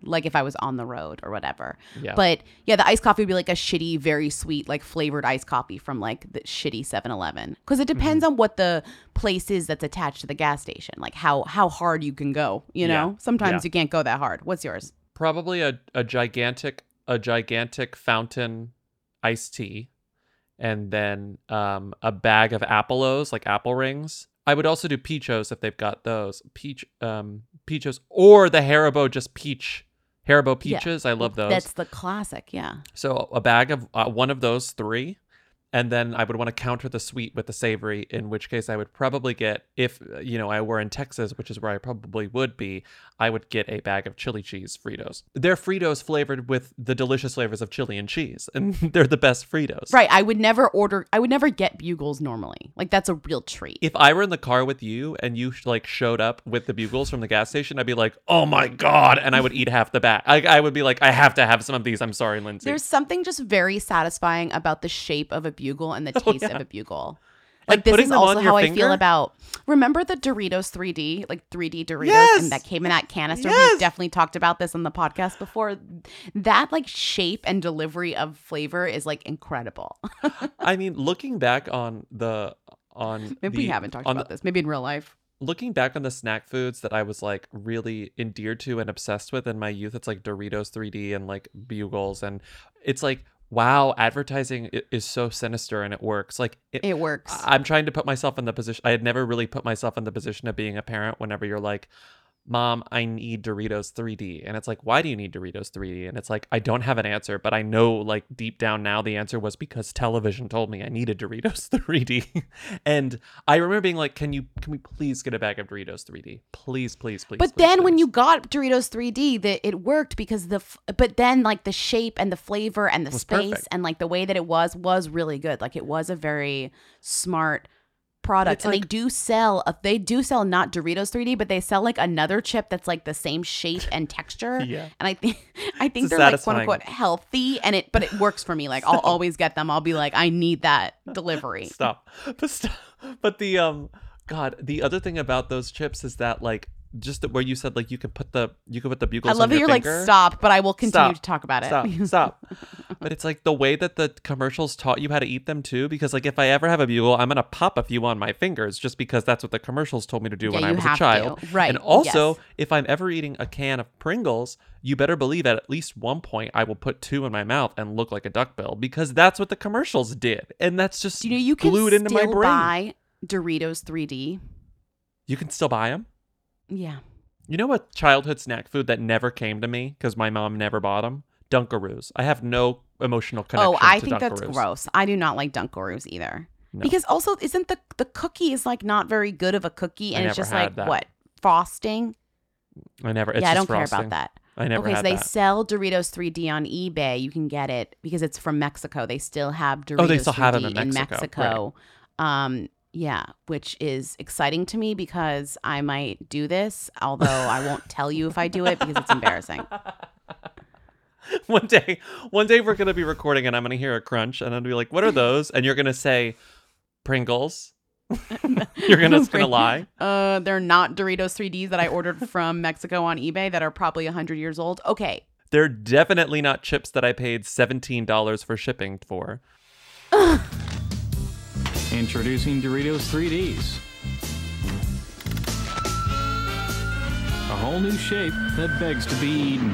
Like if I was on the road or whatever. Yeah. But yeah, the iced coffee would be like a shitty, very sweet, like flavored iced coffee from like the shitty 7-Eleven. Because it depends Mm-hmm. on what the place is that's attached to the gas station. Like how how hard you can go. You Yeah. know? Sometimes Yeah. you can't go that hard. What's yours? probably a, a gigantic a gigantic fountain iced tea and then um, a bag of apple like apple rings. I would also do peachos if they've got those. Peach um peachos or the haribo just peach haribo Yeah. peaches. I love those. That's the classic, yeah. so a bag of uh, one of those three and then I would want to counter the sweet with the savory, in which case I would probably get, if uh, you know I were in Texas, which is where I probably would be, I would get a bag of chili cheese Fritos. They're Fritos flavored with the delicious flavors of chili and cheese, and they're the best Fritos. Right. I would never order I would never get bugles normally. Like that's a real treat. If I were in the car with you and you like showed up with the bugles from the gas station, I'd be like, "Oh my god!" and I would eat half the bag. I, I would be like, "I have to have some of these." I'm sorry, Lindsay. There's something just very satisfying about the shape of a bugle and the Oh, taste yeah. of a bugle. And Like this is also how I finger? feel about. Remember the Doritos 3D, like 3D Doritos, Yes! and that came in that canister. Yes! We've definitely talked about this on the podcast before. That like shape and delivery of flavor is like incredible. I mean, looking back on the on Maybe we haven't talked about the- this. Maybe in real life. looking back on the snack foods that I was like really endeared to and obsessed with in my youth, it's like Doritos 3D and like Bugles, and it's like wow, advertising is so sinister and it works. Like It works. I'm trying to put myself in the position. I had never really put myself in the position of being a parent. Whenever you're like. Mom, I need Doritos 3D. And it's like, why do you need Doritos 3D? And it's like, I don't have an answer, but I know like deep down now the answer was because television told me I needed Doritos 3D. and I remember being like, can you can we please get a bag of Doritos 3D? Please, please, please. But please, then when you got Doritos 3D, that it worked because the f- but then like the shape and the flavor and the space perfect. and like the way that it was was really good. Like it was a very smart product. And they do sell a, they do sell not Doritos 3D, but they sell like another chip that's like the same shape and texture. Yeah. And I think I think they're like quote unquote healthy and it but it works for me. Like I'll always get them. I'll be like, I need that delivery. stop but stop but the um god the other thing about those chips is that like just the, where you said like you could put the you could put the bugles. I love that your you're like stop, but I will continue Stop. to talk about it. Stop, stop. but it's like the way that the commercials taught you how to eat them too. Because like if I ever have a bugle, I'm gonna pop a few on my fingers just because that's what the commercials told me to do when Yeah, I was a to. child. Right, And also, yes. if I'm ever eating a can of Pringles, you better believe at at least one point I will put two in my mouth and look like a duckbill because that's what the commercials did, and that's just you know you can glued into my still brain. buy Doritos 3D? You can still buy them. Yeah. You know what childhood snack food that never came to me because my mom never bought them? Dunkaroos. I have no emotional connection. Oh, I think that's gross. I do not like Dunkaroos either. No. Because also, isn't the the cookie is like not very good of a cookie, I and it's just like that. what frosting? I never. It's yeah, I don't care about that. I never okay, so they that. sell Doritos 3D on eBay. You can get it because it's from Mexico. They still have Doritos Oh, they still 3D have 'em in in Mexico, Mexico. Um, yeah, which is exciting to me because I might do this, although I won't tell you if I do it because it's embarrassing. one day, one day we're gonna be recording and I'm gonna hear a crunch and I'm gonna be like, "What are those?" And you're gonna say, "Pringles." you're gonna just gonna lie. Uh, they're not Doritos 3Ds that I ordered from Mexico on eBay that are probably 100 years old. Okay. They're definitely not chips that I paid seventeen dollars for shipping for. Introducing Doritos 3Ds. A whole new shape that begs to be eaten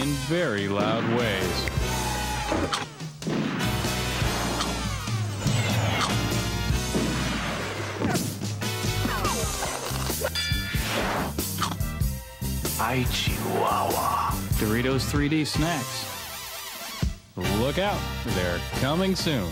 in very loud ways. Ay, Chihuahua. Doritos 3D snacks. Look out, they're coming soon.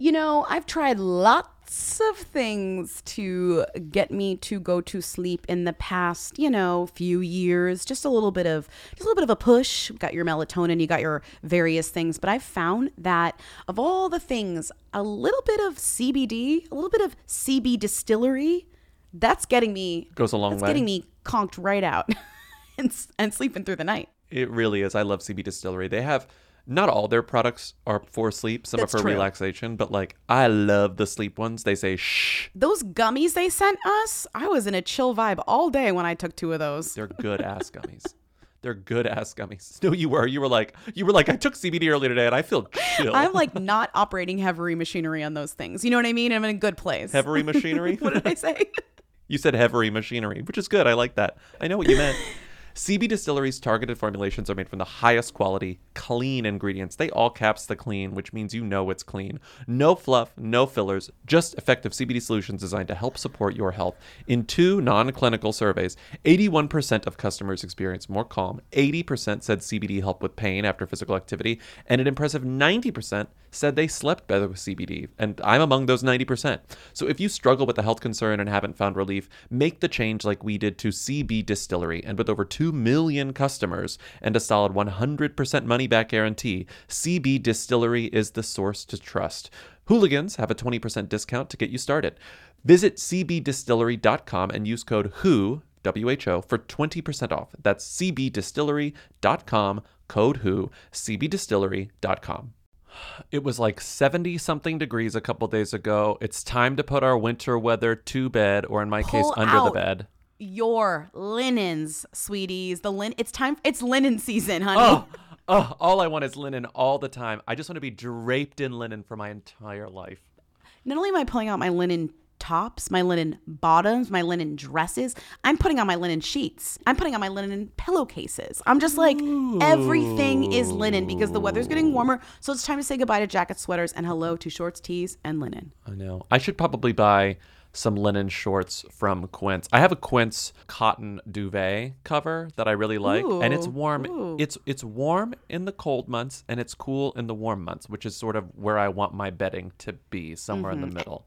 You know, I've tried lots of things to get me to go to sleep in the past, you know, few years. Just a little bit of just a little bit of a push. Got your melatonin, you got your various things, but I've found that of all the things, a little bit of CBD, a little bit of CB distillery, that's getting me Goes a long that's way. getting me conked right out and and sleeping through the night. It really is. I love CB Distillery. They have not all their products are for sleep. Some That's are for true. relaxation, but like I love the sleep ones. They say shh. Those gummies they sent us, I was in a chill vibe all day when I took two of those. They're good ass gummies. They're good ass gummies. No, you were. You were like you were like I took CBD earlier today and I feel chill. I'm like not operating heavy machinery on those things. You know what I mean? I'm in a good place. Heavy machinery. what did I say? You said heavy machinery, which is good. I like that. I know what you meant. CB Distillery's targeted formulations are made from the highest quality, clean ingredients. They all caps the clean, which means you know it's clean. No fluff, no fillers, just effective CBD solutions designed to help support your health. In two non clinical surveys, 81% of customers experienced more calm, 80% said CBD helped with pain after physical activity, and an impressive 90% said they slept better with CBD. And I'm among those 90%. So if you struggle with a health concern and haven't found relief, make the change like we did to CB Distillery. And with over 2 million customers and a solid 100% money back guarantee, CB Distillery is the source to trust. Hooligans have a 20% discount to get you started. Visit cbdistillery.com and use code WHO, WHO, for 20% off. That's cbdistillery.com, code WHO, cbdistillery.com. It was like 70 something degrees a couple days ago. It's time to put our winter weather to bed, or in my case, Pull under the bed. Your linens, sweeties. The lin. It's time. It's linen season, honey. Oh, oh, all I want is linen all the time. I just want to be draped in linen for my entire life. Not only am I pulling out my linen tops, my linen bottoms, my linen dresses, I'm putting on my linen sheets. I'm putting on my linen pillowcases. I'm just like, everything is linen because the weather's getting warmer. So it's time to say goodbye to jackets, sweaters, and hello to shorts, tees, and linen. I know. I should probably buy some linen shorts from Quince. I have a Quince cotton duvet cover that I really like, and it's warm. ooh. It's it's warm in the cold months, and it's cool in the warm months, which is sort of where I want my bedding to be, somewhere in the mm-hmm. middle.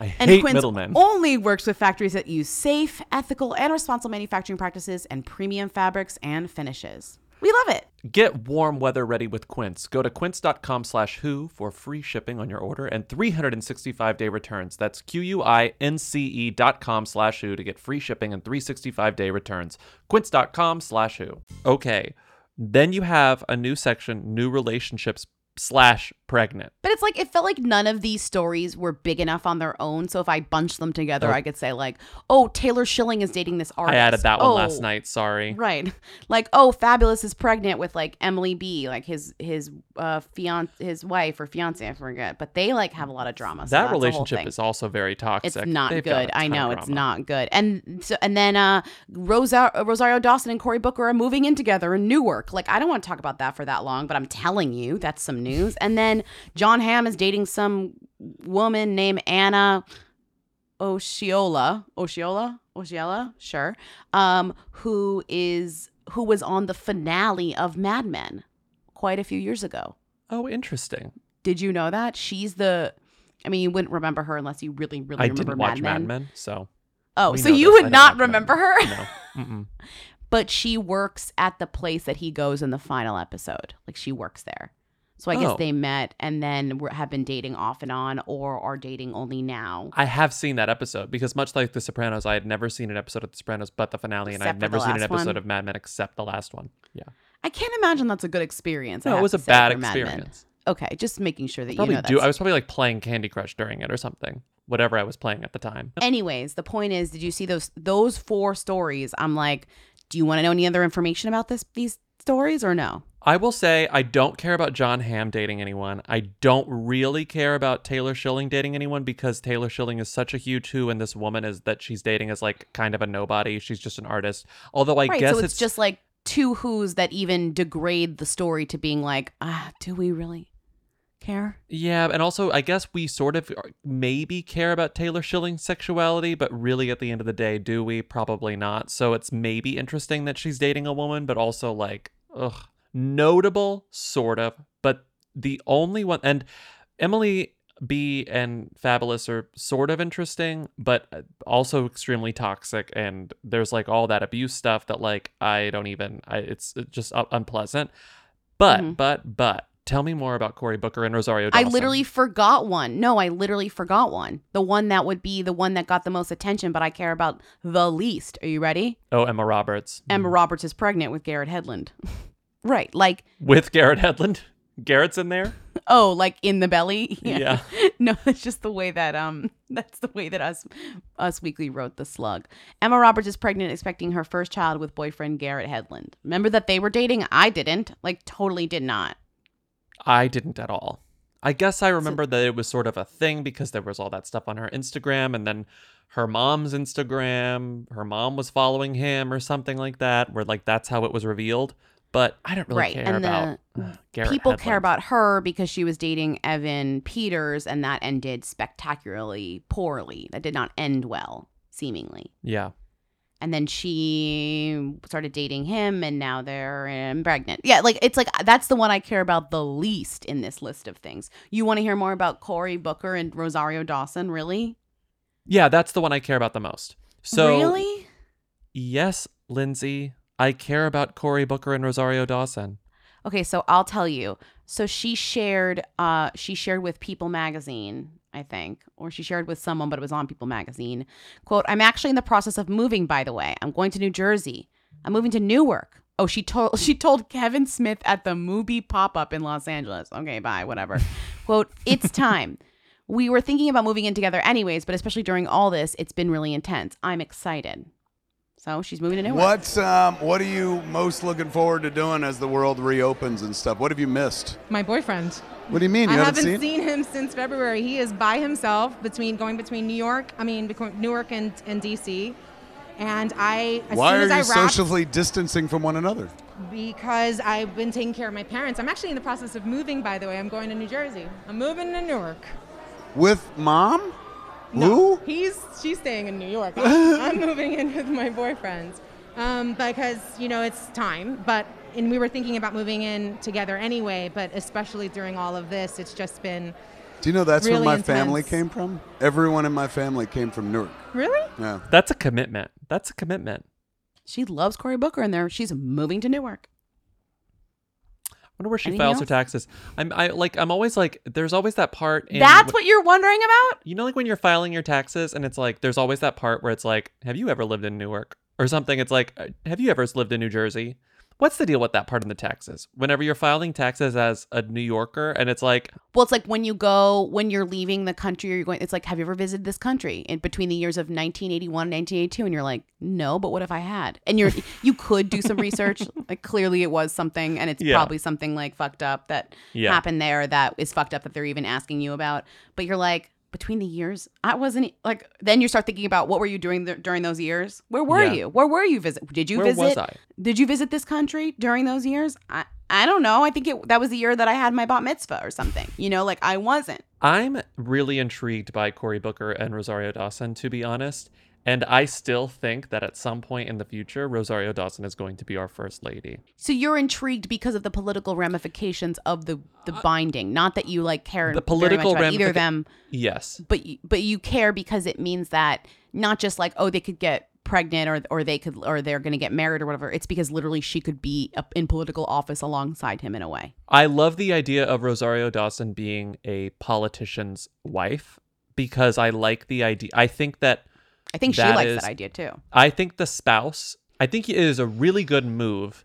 I And hate Quince middlemen. only works with factories that use safe, ethical, and responsible manufacturing practices and premium fabrics and finishes. We love it. Get warm weather ready with Quince. Go to quince.com slash who for free shipping on your order and 365 day returns. That's Q-U-I-N-C-E dot com slash who to get free shipping and 365 day returns. Quince.com slash who. Okay. Then you have a new section, new relationships slash pregnant. But it's like it felt like none of these stories were big enough on their own. So if I bunched them together, Oh. I could say like, "Oh, Taylor Schilling is dating this artist." I added that one Oh, last night. Sorry. Right. Like, oh, Fabolous is pregnant with like Emily B, like his his uh fiance his wife or fiance, I forget. But they like have a lot of drama. So that that's a whole relationship is also very toxic. It's not They've good. I know it's not good. And so and then uh Rosa, Rosario Dawson and Cory Booker are moving in together in Newark. Like I don't want to talk about that for that long, but I'm telling you that's some news. And then Jon Hamm is dating some woman named Anna Osceola. Osceola? Osceola? Sure. Um who is who was on the finale of Mad Men quite a few years ago. Oh, interesting. Did you know that? She's the I mean, you wouldn't remember her unless you really, really I remember didn't Mad watch Men. Mad Men, so. Oh, we so you this. Would not remember her? No. Mm-mm. but she works at the place that he goes in the final episode. Like she works there. So I guess Oh. they met and then were, have been dating off and on or are dating only now. I have seen that episode because much like The Sopranos, I had never seen an episode of The Sopranos but the finale, and I've never seen an episode one. of Mad Men except the last one. Yeah. I can't imagine that's a good experience. I No, it was a bad experience. Okay, just making sure that you Probably know do. I was probably like playing Candy Crush during it or something. Whatever I was playing at the time. Anyways, the point is, did you see those those four stories? I'm like, do you want to know any other information about this these stories or no? I will say I don't care about Jon Hamm dating anyone. I don't really care about Taylor Schilling dating anyone because Taylor Schilling is such a huge who, and this woman is that she's dating is like kind of a nobody. She's just an artist. Although I right, guess so it's, just like two who's that even degrade the story to being like, ah, do we really care? Yeah, and also I guess we sort of maybe care about Taylor Schilling's sexuality, but really at the end of the day, do we? Probably not. So it's maybe interesting that she's dating a woman, but also like, ugh, notable, sort of. But the only one, and Emily B and Fabolous are sort of interesting, but also extremely toxic. And there's like all that abuse stuff that like I don't even, I, it's just uh, unpleasant. But, Mhm. but, but. Tell me more about Cory Booker and Rosario Dawson. I literally forgot one. No, I literally forgot one. The one that would be the one that got the most attention, but I care about the least. Are you ready? Oh, Emma Roberts. Emma Roberts is pregnant with Garrett Hedlund. right. Like, With Garrett Hedlund. Garrett's in there? oh, like in the belly? Yeah. no, that's just the way that um that's the way that us us weekly wrote the slug. Emma Roberts is pregnant expecting her first child with boyfriend Garrett Hedlund. Remember that they were dating? I didn't. Like totally did not. I didn't at all. I guess I remember that it was sort of a thing because there was all that stuff on her Instagram and then her mom's Instagram, her mom was following him or something like that, where like that's how it was revealed. But I don't really right. care and about the uh, people care about her because she was dating Evan Peters and that ended spectacularly poorly. That did not end well, seemingly. Yeah. and then she started dating him and now they're pregnant yeah like it's like that's the one i care about the least in this list of things you want to hear more about cory booker and rosario dawson really Yeah, that's the one I care about the most. So really Yes, Lindsay. I care about Cory Booker and Rosario Dawson. okay so i'll tell you. So she shared uh she shared with people magazine i think or she shared with someone but it was on people magazine. Quote i'm actually in the process of moving by the way. I'm going to new jersey. I'm moving to newark. Oh she told she told kevin smith at the movie pop-up in los angeles. Okay bye whatever. Quote it's time. We were thinking about moving in together anyways but especially during all this it's been really intense. I'm excited so she's moving to newark What um, What are you most looking forward to doing as the world reopens and stuff? What have you missed? My boyfriend. What do you mean? You I haven't haven't seen? seen him since February. He is by himself between going between New York, I mean between Newark and, and DC. And I as Why soon are as you I wrapped, socially distancing from one another? because I've been taking care of my parents. I'm actually in the process of moving by the way. I'm going to New Jersey. I'm moving to Newark. With mom? No, Who? he's she's staying in New York. I'm, I'm moving in with my boyfriend um, because you know it's time. But and we were thinking about moving in together anyway. But especially during all of this, it's just been Do you know that's really where my family came from? Everyone in my family came from Newark. Really? Yeah. That's a commitment. That's a commitment. she loves cory booker and there she's moving to newark wonder where she Anything files her taxes. I'm I like I'm always like there's always that part in That's wh- what you're wondering about? you know like when you're filing your taxes and it's like there's always that part where it's like have you ever lived in Newark or something it's like have you ever lived in New Jersey? What's the deal with that part in the taxes? Whenever you're filing taxes as a New Yorker and it's like Well, it's like when you go when you're leaving the country or you're going. It's like, have you ever visited this country in between the years of 1981 and 1982? And you're like, no, but what if I had? And you're you could do some research. Like clearly it was something, and it's Yeah. probably something like fucked up that Yeah. happened there that is fucked up that they're even asking you about. But you're like. Between the years, I wasn't like. Then you start thinking about what were you doing th- during those years? Where were Yeah. you? Where were you visit? Did you Where was visit? I? Did you visit this country during those years? I I don't know. I think it that was the year that I had my bat mitzvah or something. You know, like I wasn't. I'm really intrigued by Cory Booker and Rosario Dawson, to be honest. And I still think that at some point in the future, Rosario Dawson is going to be our first lady. So you're intrigued because of the political ramifications of the the binding, not that you like care Uh, The very political much about either of them, Yes. but you, but you care because it means that not just like oh they could get pregnant or or they could or they're going to get married or whatever. It's because literally she could be up in political office alongside him in a way. I love the idea of Rosario Dawson being a politician's wife because I like the idea. I think that. I think she that likes is- that idea too. I think the spouse, I think it is a really good move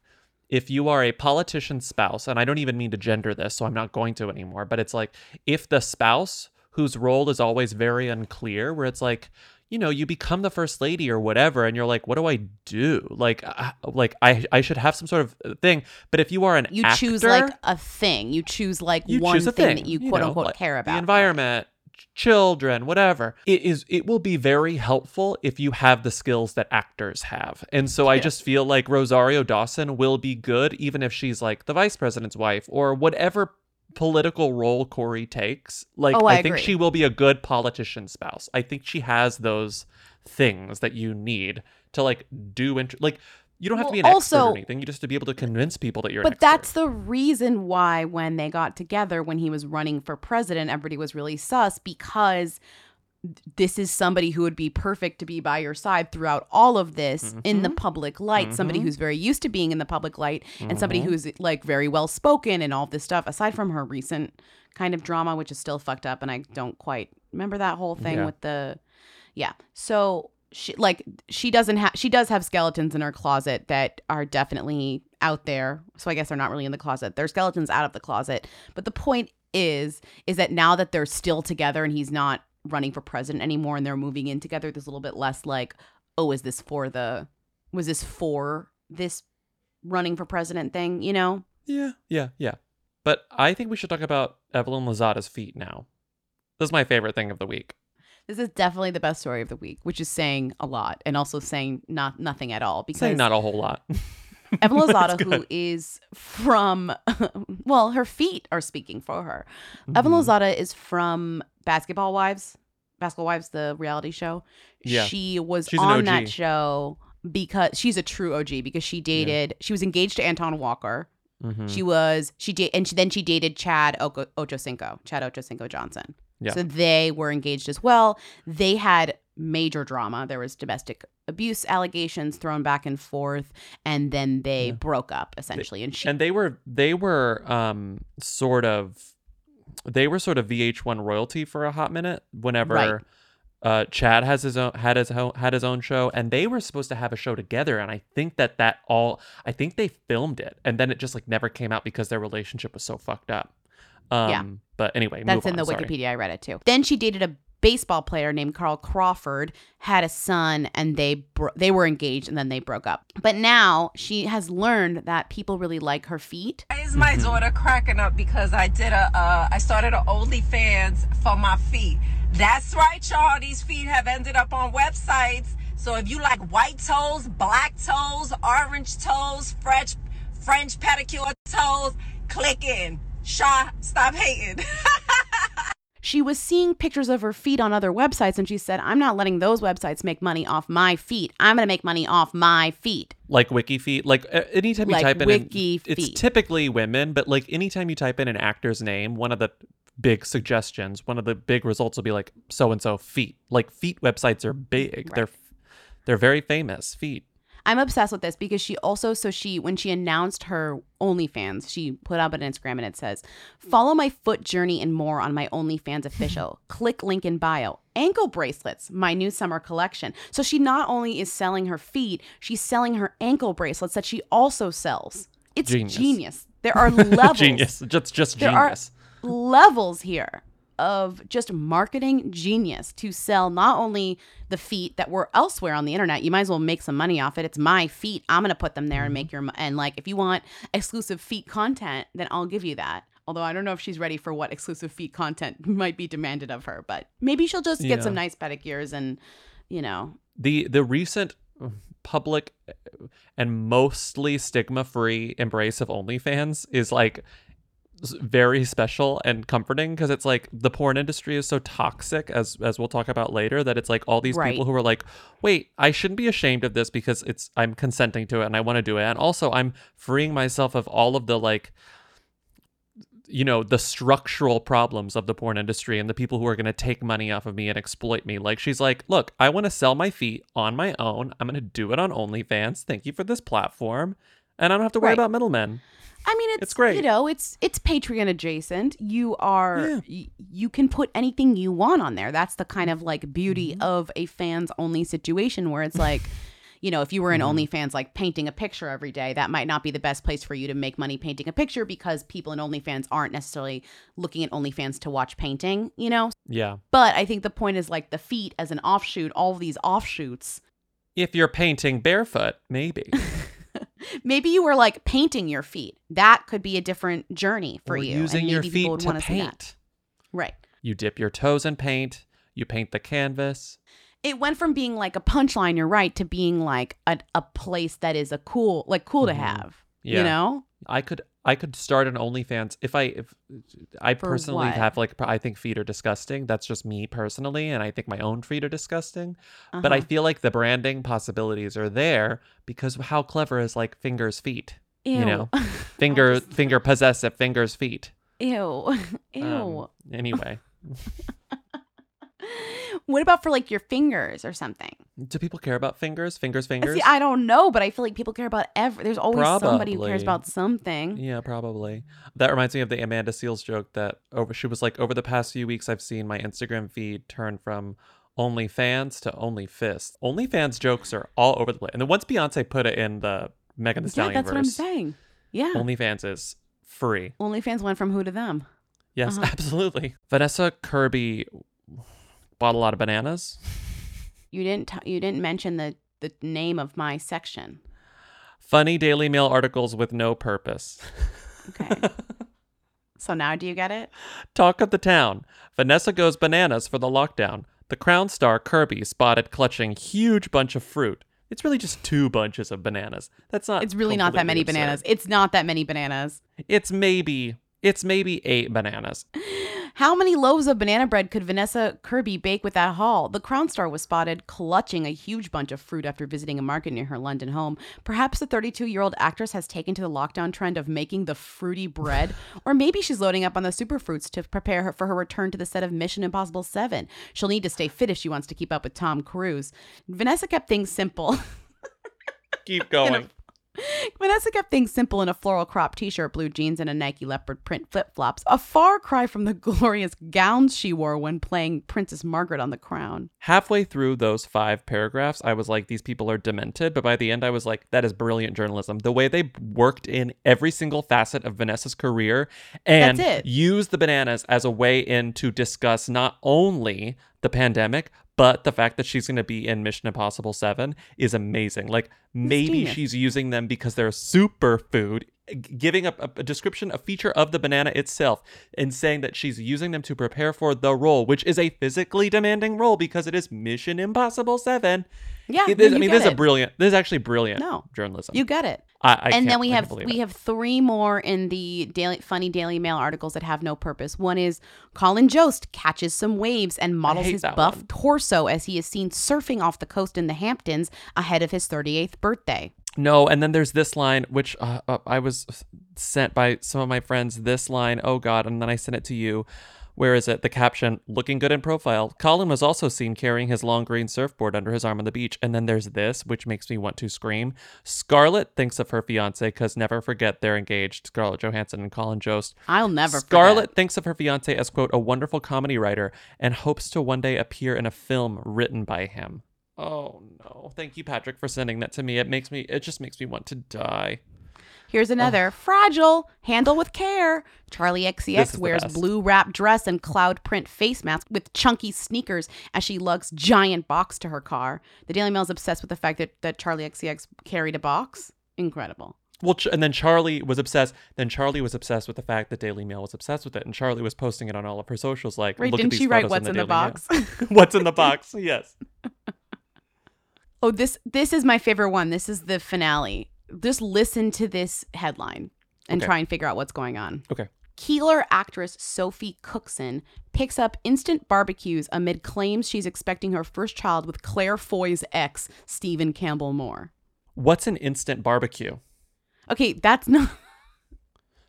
if you are a politician's spouse, and I don't even mean to gender this, so I'm not going to anymore, but it's like if the spouse whose role is always very unclear, where it's like, you know, you become the first lady or whatever, and you're like, what do I do? Like, uh, like I, I should have some sort of thing. But if you are an You actor, choose like a thing. You choose like you one choose thing, thing, that you you quote know, unquote like care about. the environment children whatever it is it will be very helpful if you have the skills that actors have. And so i just feel like rosario dawson will be good even if she's like the vice president's wife or whatever political role corey takes. Like Oh, I think agree. she will be a good politician spouse. I think she has those things that you need to like do int- like you don't have to be an Well, expert or anything you just have to be able to convince people that you're But that's the reason why when they got together when he was running for president, everybody was really sus because this is somebody who would be perfect to be by your side throughout all of this in the Mm-hmm. public light. Somebody Mhm. who's very used to being in the public light and somebody Mhm. who's like very well spoken and all this stuff. Aside from her recent kind of drama, which is still fucked up, and I don't quite remember that whole thing Yeah. with the yeah. So she like she doesn't have she does have skeletons in her closet that are definitely out there. So I guess they're not really in the closet. They're skeletons out of the closet. But the point is is that now that they're still together and he's not running for president anymore and they're moving in together, there's a little bit less like, oh, is this for the was this for this running for president thing, you know? Yeah, yeah, yeah. But I think we should talk about Evelyn Lozada's feet now. This is my favorite thing of the week. This is definitely the best story of the week, which is saying a lot and also saying not nothing at all because Saying not a whole lot. Evelyn That's Lozada, who is from, well, her feet are speaking for her. Evelyn Mhm. Lozada is from Basketball Wives, Basketball Wives, the reality show. Yeah. She was She's on that show because she's a true OG because she dated, she was engaged to Antoine Walker. Mhm. She was, she did, and she, then she dated Chad Oko- Ochocinco, Chad Ochocinco Johnson. Yeah. So they were engaged as well. They had major drama. There was domestic abuse allegations thrown back and forth, and then they broke up essentially. And she, and they were they were um sort of they were sort of VH1 royalty for a hot minute whenever Right. uh Chad has his own had his own had his own show and they were supposed to have a show together and I think that that all I think they filmed it and then it just like never came out because their relationship was so fucked up. Um Yeah. but anyway, that's move in the sorry. Wikipedia. I read it too. Then she dated a baseball player named Carl Crawford, had a son, and they bro- they were engaged, and then they broke up. But now she has learned that people really like her feet. Why is my daughter cracking up because I did a uh, I started a OnlyFans for my feet. That's right, y'all. These feet have ended up on websites. So if you like white toes, black toes, orange toes, French French pedicure toes, click in. Shaw, stop hating. She was seeing pictures of her feet on other websites, and she said, "I'm not letting those websites make money off my feet. I'm going to make money off my feet." like wiki feet like uh, anytime you Like type in wiki an, it's typically women but like anytime you type in an actor's name one of the big suggestions one of the big results will be like so and so feet like feet websites are big they're they're very famous feet I'm obsessed with this because she also so she when she announced her OnlyFans, she put up an Instagram and it says, "Follow my foot journey and more on my OnlyFans official. Click link in bio. Ankle bracelets, my new summer collection." So she not only is selling her feet, she's selling her ankle bracelets that she also sells. It's Genius. genius. There are levels. genius. Just just There genius. are levels here of just marketing genius to sell not only the feet that were elsewhere on the internet. You might as well make some money off it. It's my feet. I'm gonna put them there and mm-hmm. make your and like if you want exclusive feet content, then I'll give you that. Although I don't know if she's ready for what exclusive feet content might be demanded of her, but maybe she'll just get Yeah. some nice pedicures and you know the the recent public and mostly stigma free embrace of OnlyFans is like very special and comforting because it's like the porn industry is so toxic as as we'll talk about later that it's like all these Right. people who are like wait I shouldn't be ashamed of this because it's I'm consenting to it and I want to do it. And also I'm freeing myself of all of the like you know the structural problems of the porn industry and the people who are going to take money off of me and exploit me. Like she's like look i want to sell my feet on my own. I'm going to do it on onlyfans. Thank you for this platform. And i don't have to worry Right. about middlemen I mean, it's, It's great. You know, it's it's Patreon adjacent. You are y- you can put anything you want on there. That's the kind of like beauty Mm-hmm. of a fans only situation where it's like, you know, if you were in Mm-hmm. OnlyFans like painting a picture every day, that might not be the best place for you to make money painting a picture because people in OnlyFans aren't necessarily looking at OnlyFans to watch painting. You know, yeah but I think the point is like the feet as an offshoot. All of these offshoots. if you're painting barefoot maybe Maybe you were like painting your feet. That could be a different journey for Or you. using your feet to wanna see that. paint Right. you dip your toes in paint you paint the canvas It went from being like a punchline, you're right, to being like a, a place that is a cool, like cool to mm-hmm. have. Yeah. You know? I could I could start an OnlyFans if I if I For personally what? have like I think feet are disgusting. That's just me personally, and I think my own feet are disgusting. But I Uh-huh. feel like the branding possibilities are there because how clever is like fingers feet? Ew. You know, finger finger possessive fingers feet. Ew. Ew. Um, anyway, what about for like your fingers or something? do people care about fingers? Fingers, fingers. See, I don't know, but I feel like people care about every. There's always somebody who cares about something. Yeah, probably. That reminds me of the Amanda Seales joke that over she was like, over the past few weeks, I've seen my Instagram feed turn from OnlyFans to OnlyFist. OnlyFans jokes are all over the place. And then once Beyonce put it in the Megan Thee Yeah, Stallion that's what I'm saying. Yeah. OnlyFans is free. OnlyFans went from who to them. Yes, Uh-huh. absolutely. Vanessa Kirby bought a lot of bananas. You didn't. T- you didn't mention the the name of my section. Funny Daily Mail articles with no purpose. Okay. so now do you get it? Talk of the town. Vanessa goes bananas for the lockdown. The Crown star Kirby spotted clutching huge bunch of fruit. It's really just two bunches of bananas. That's not. It's really not that many completely bananas. It's not that many bananas. It's maybe. It's maybe eight bananas. How many loaves of banana bread could Vanessa Kirby bake with that haul? The Crown Star was spotted clutching a huge bunch of fruit after visiting a market near her London home. Perhaps the 32 year old actress has taken to the lockdown trend of making the fruity bread, or maybe she's loading up on the superfruits to prepare her for her return to the set of Mission Impossible 7. She'll need to stay fit if she wants to keep up with Tom Cruise. Vanessa kept things simple. Keep going. Vanessa kept things simple in a floral crop t-shirt, blue jeans, and a Nike leopard print flip-flops. A far cry from the glorious gowns she wore when playing Princess Margaret on The Crown. Halfway through those five paragraphs, I was like, these people are demented. But by the end, I was like, that is brilliant journalism. The way they worked in every single facet of Vanessa's career and used the bananas as a way in to discuss not only the pandemic, but the fact that she's going to be in Mission Impossible 7 is amazing. Like, maybe she's using them because they're superfood, giving a, a description, a feature of the banana itself, and saying that she's using them to prepare for the role, which is a physically demanding role because it is Mission Impossible 7. Yeah, It no, is- I you mean, get this is a it. brilliant, this is actually brilliant No. journalism. You get it. I, I and then we have we have three more in the daily funny Daily Mail articles that have no purpose. One is Colin Jost catches some waves and models hate his that buff one. torso as he is seen surfing off the coast in the Hamptons ahead of his 38th birthday. No, and then there's this line, which uh, uh, I was sent by some of my friends. This line, oh God, and then I sent it to you. Where is it? The caption, looking good in profile. Colin was also seen carrying his long green surfboard under his arm on the beach. And then there's this, which makes me want to scream. Scarlett thinks of her fiance because never forget they're engaged. Scarlett Johansson and Colin Jost. I'll never Scarlett forget. thinks of her fiance as, quote, a wonderful comedy writer and hopes to one day appear in a film written by him. Oh no. Thank you, Patrick, for sending that to me. It makes me, it just makes me want to die. Here's another fragile, handle with care. Charli XCX wears blue wrap dress and cloud print face mask with chunky sneakers as she lugs giant box to her car. The Daily Mail is obsessed with the fact that, that Charli XCX carried a box. Incredible. Well, Ch- and then Charli was obsessed. Then Charli was obsessed with the fact that Daily Mail was obsessed with it, and Charli was posting it on all of her socials. Like, Right, look didn't at these she write what's in the Daily Mail." box? what's in the box? Yes. Oh, this this is my favorite one. This is the finale. Just listen to this headline and Okay. try and figure out what's going on. Okay. Keeler actress Sophie Cookson picks up instant barbecues amid claims she's expecting her first child with Claire Foy's ex, Stephen Campbell Moore. What's an instant barbecue? Okay, that's not.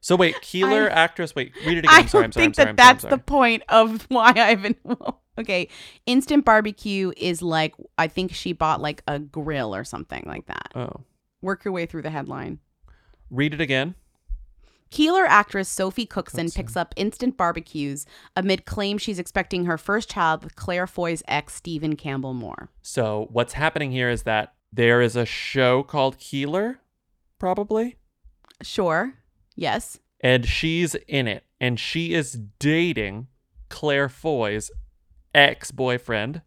So wait, Keeler I- actress. Wait, read it again. I I'm sorry. don't sorry. think sorry. that sorry, that's the point of why I've been. Okay, instant barbecue is like I think she bought like a grill or something like that. Oh, Work your way through the headline. read it again. Keeler actress Sophie Cookson, picks up instant barbecues amid claims she's expecting her first child with Claire Foy's ex, Stephen Campbell Moore. So what's happening here is that there is a show called Keeler, probably, Sure. Yes. and she's in it, and she is dating Claire Foy's ex-boyfriend,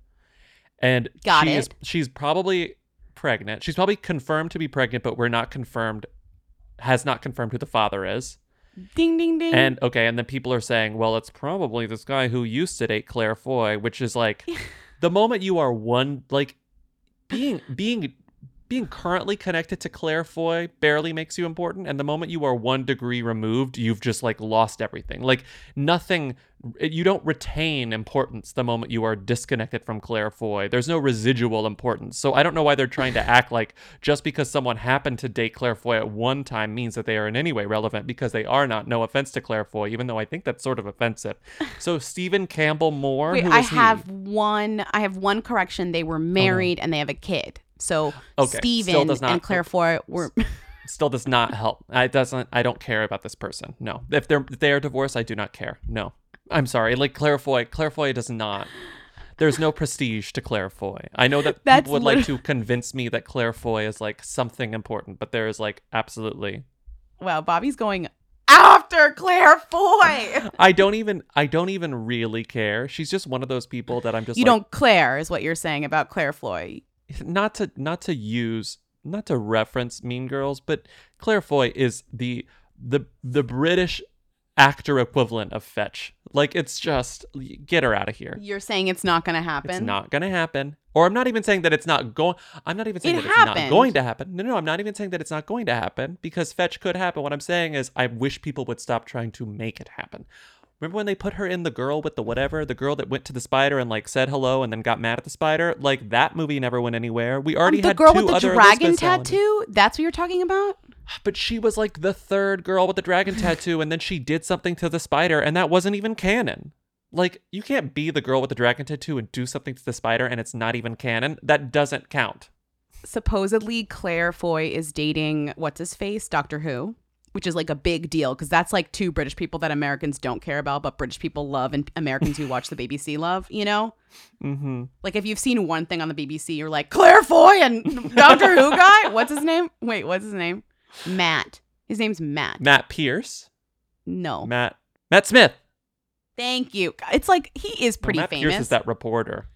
and Got she it. is she's probably pregnant. She's probably confirmed to be pregnant, but we're not confirmed. Has not confirmed who the father is. Ding, ding, ding. And okay, and then people are saying, well, it's probably this guy who used to date Claire Foy, which is like the moment you are one like being being being currently connected to Claire Foy barely makes you important, and the moment you are one degree removed, you've just like lost everything. Like nothing, eh, you don't retain importance the moment you are disconnected from Claire Foy. There's no residual importance. So I don't know why they're trying to act like just because someone happened to date Claire Foy at one time means that they are in any way relevant because they are not. No offense to Claire Foy, even though I think that's sort of offensive. So Stephen Campbell Moore, Wait, who I is he? have one. I have one correction. They were uh-huh. married and they have a kid. So Okay, does not- and Claire Foy were. still does not help. I doesn't. I don't care about this person. No, if they're if they are divorced, I do not care. No, I'm sorry. Like Claire Foy, Claire Foy does not. There's no prestige to Claire Foy. I know that That's people would like to convince me that Claire Foy is like something important, but there is like absolutely. Well, Bobby's going after Claire Foy. I don't even. I don't even really care. She's just one of those people that I'm just. you like, don't Claire is what you're saying about Claire Foy. Not to not to use not to reference Mean Girls, but Claire Foy is the the the British actor equivalent of Fetch. Like it's just get her out of here. You're saying it's not going to happen. It's not gonna happen. Or I'm not even saying that it's not going. I'm not even saying It that it's not going to happen. No, no, I'm not even saying that it's not going to happen because fetch could happen. What I'm saying is, I wish people would stop trying to make it happen. Remember when they put her in the girl with the whatever, the girl that went to the spider and like said hello and then got mad at the spider? Like that movie never went anywhere. We already Um, the had girl two with the other dragon Lisbeth Salander. tattoo. That's what you're talking about. But she was like the third girl with the dragon tattoo, and then she did something to the spider, and that wasn't even canon. Like, you can't be the girl with the dragon tattoo and do something to the spider, and it's not even canon. That doesn't count. Supposedly, Claire Foy is dating what's his face, Doctor Who, which is like a big deal because that's like two British people that Americans don't care about, but British people love, and Americans who watch the BBC love. You know, Mm-hmm. like if you've seen one thing on the BBC, you're like Claire Foy and Doctor Who guy. What's his name? Wait, what's his name? Matt. His name's Matt. Matt Pierce. No. Matt. Matt Smith. Thank you. It's like he is pretty Matt famous. Pierce is that reporter.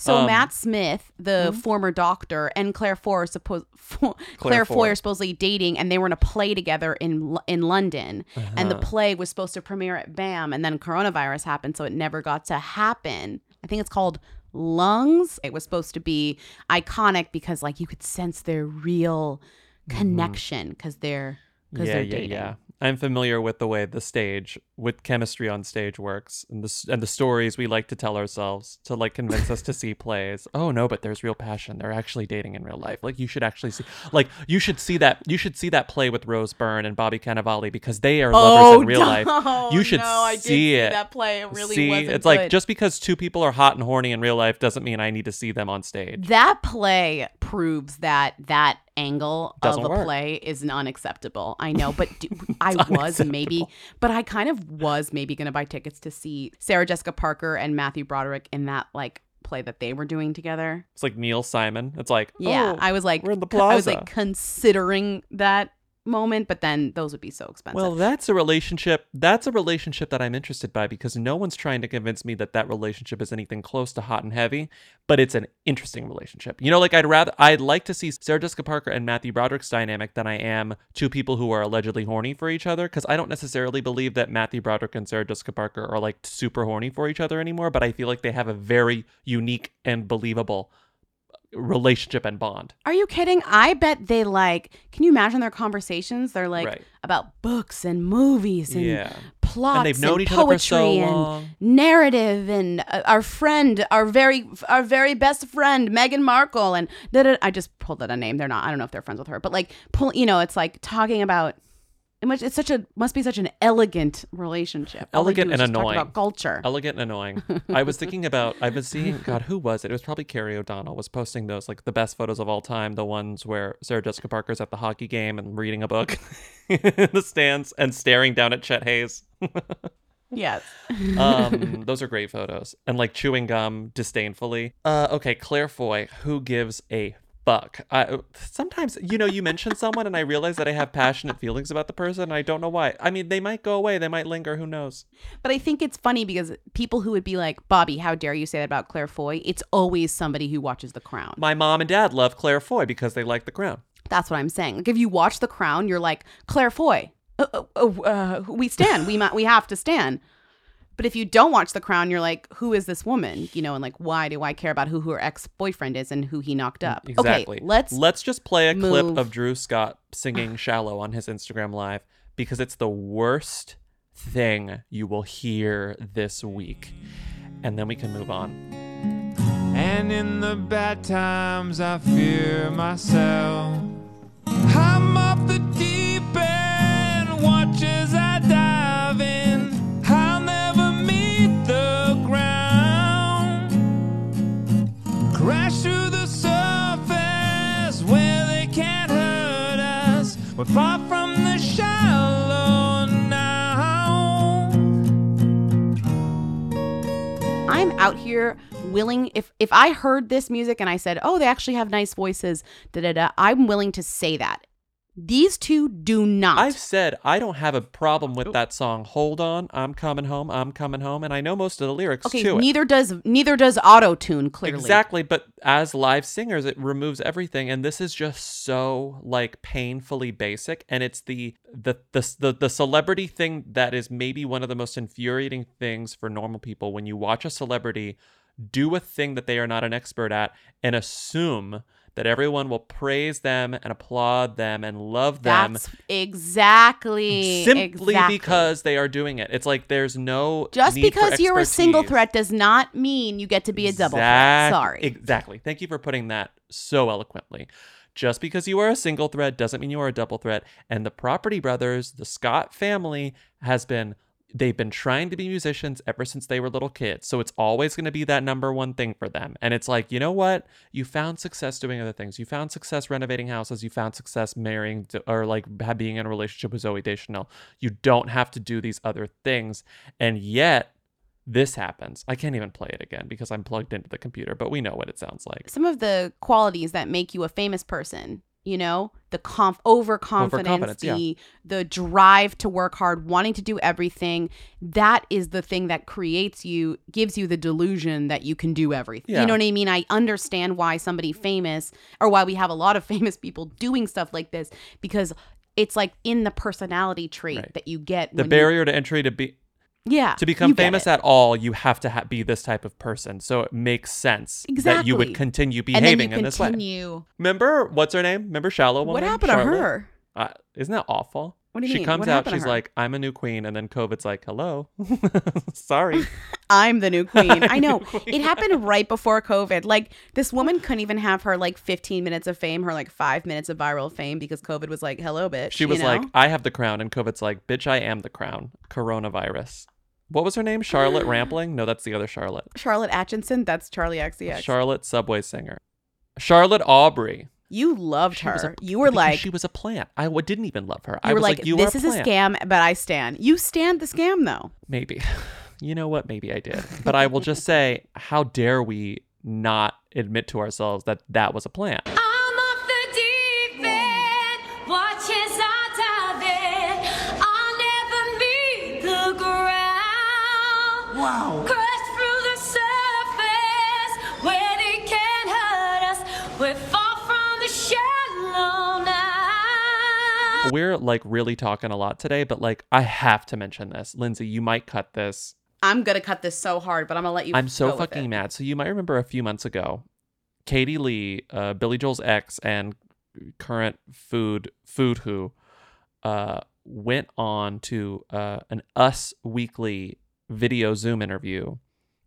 So Um, Matt Smith, the mhm. former doctor, and Claire Foy are supposed Claire, Foy Foy. are supposedly dating, and they were in a play together in in London. And the Uh-huh. play was supposed to premiere at BAM, and then coronavirus happened, so it never got to happen. I think it's called Lungs. It was supposed to be iconic because like you could sense their real connection because they're because Mm-hmm. yeah, they're yeah, dating. yeah. I'm familiar with the way the stage, with chemistry on stage works, and the and the stories we like to tell ourselves to like convince us to see plays. Oh no, but there's real passion. They're actually dating in real life. Like you should actually see, like you should see that. You should see that play with Rose Byrne and Bobby Cannavale because they are lovers Oh, in real life. You should no, see see it. that play. It really see, wasn't it's like just because two people are hot and horny in real life doesn't mean I need to see them on stage. That play proves that that angle Doesn't of a work. play is unacceptable. I know, but do, I was maybe, but I kind of was maybe going to buy tickets to see Sarah Jessica Parker and Matthew Broderick in that like play that they were doing together. It's like Neil Simon. It's like Yeah, oh, I was like, we're in the plaza. I was like considering that moment, but then those would be so expensive. Well, that's a relationship. That's a relationship that I'm interested by because no one's trying to convince me that that relationship is anything close to hot and heavy, but it's an interesting relationship. You know, like I'd rather, I'd like to see Sarah Jessica Parker and Matthew Broderick's dynamic than I am two people who are allegedly horny for each other because I don't necessarily believe that Matthew Broderick and Sarah Jessica Parker are like super horny for each other anymore, but I feel like they have a very unique and believable relationship and bond. Are you kidding? I bet they like. Can you imagine their conversations? They're like Right. about books and movies and Yeah. plots And they've known and each other for so poetry and long. narrative and uh, our friend, our very our very best friend Meghan Markle and da, da, I just pulled out a name. They're not. I don't know if they're friends with her, but like pull. You know, it's like talking about. It must, it's such a must be such an elegant relationship. All elegant and annoying. about culture. Elegant and annoying. I was thinking about. I've been seeing. God, who was it? It was probably Carrie O'Donnell was posting those like the best photos of all time. The ones where Sarah Jessica Parker's at the hockey game and reading a book in the stands and staring down at Chet Hayes. Yes. um, those are great photos. And like chewing gum disdainfully. Uh, okay, Claire Foy, who gives a fuck? I, sometimes, you know, you mention someone and I realize that I have passionate feelings about the person and I don't know why. I mean, they might go away, they might linger, who knows? But I think it's funny because people who would be like, Bobby, how dare you say that about Claire Foy? It's always somebody who watches The Crown. My mom and dad love Claire Foy because they like the crown. That's what I'm saying. Like if you watch The Crown, you're like Claire Foy. Uh, uh, uh, we stand. We ma- we have to stand. But if you don't watch The Crown, you're like, who is this woman? You know, and like, why do I care about who her ex boyfriend is and who he knocked up? Mm, exactly. Okay, let's let's just play a clip of Drew Scott singing "Shallow" on his Instagram live because it's the worst thing you will hear this week, and then we can move on. And in the bad times, I fear myself. I'm off the deep end, watch We're far from the shallow now. I'm out here willing if if I heard this music and I said, "Oh, they actually have nice voices," da da da, I'm willing to say that. These two do not. I've said I don't have a problem with oh. that song. Hold on, I'm coming home, I'm coming home, and I know most of the lyrics okay, to it. neither does neither does auto tune clearly. Exactly, but as live singers, it removes everything, and this is just so like painfully basic. And it's the the the the, the celebrity thing that is maybe one of the most infuriating things for normal people when you watch a celebrity do a thing that they are not an expert at and assume that everyone will praise them and applaud them and love them That's exactly simply exactly. because they are doing it. It's like there's no just because you're a single threat does not mean you get to be a double threat. Sorry. Exactly. Thank you for putting that so eloquently. Just because you are a single threat doesn't mean you are a double threat. And the Property Brothers, the Scott family, has been they've been trying to be musicians ever since they were little kids. So it's always going to be that number one thing for them. And it's like, you know what? You found success doing other things. You found success renovating houses. You found success marrying or like being in a relationship with Zooey Deschanel. You don't have to do these other things. And yet this happens. I can't even play it again because I'm plugged into the computer, but we know what it sounds like. Some of the qualities that make you a famous person, you know, the conf overconfidence, Overconfidence, yeah. the the drive to work hard, wanting to do everything, that is the thing that creates you, gives you the delusion that you can do everything. Yeah. You know what I mean? I understand why somebody famous or why we have a lot of famous people doing stuff like this because it's like in the personality trait that you get The when you- barrier to entry to be yeah to become famous it. at all, you have to ha- be this type of person. So it makes sense that you would Exactly. continue you behaving in this way. continue- Remember what's her name? Remember Shallow Woman? What happened to her? Uh, isn't that awful? What do you she mean? comes What out, she's like, I'm a new queen. And then COVID's like, hello. Sorry. I'm the new queen. I'm know. queen. It happened right before COVID. Like this woman couldn't even have her like 15 minutes of fame, her like five minutes of viral fame because COVID was like, hello, bitch. She you was know? like, I have the crown. And COVID's like, bitch, I am the crown. Coronavirus. What was her name? Charlotte Rampling? No, that's the other Charlotte. Charlotte Aitchison. That's Charli XCX. Charlotte Subway singer. Charlotte Awbery. you loved was her. a- you were because like, she was a plant. I w- didn't even love her. you I were was like, like, you this are is a a plant. scam, but I stand. You stand the scam though. Maybe. You know what? Maybe I did. But I will just say, how dare we not admit to ourselves that that was a plant? Wow. Crash through the surface where they can't hurt us. We're far from the shallow now. We're like really talking a lot today, but like I have to mention this. Lindsay, you might cut this. I'm gonna cut this so hard, but I'm gonna let you. I'm so go with fucking it. mad. So you might remember a few months ago, Katie Lee, uh, Billy Joel's ex and current food food who, uh, went on to uh, an Us Weekly video Zoom interview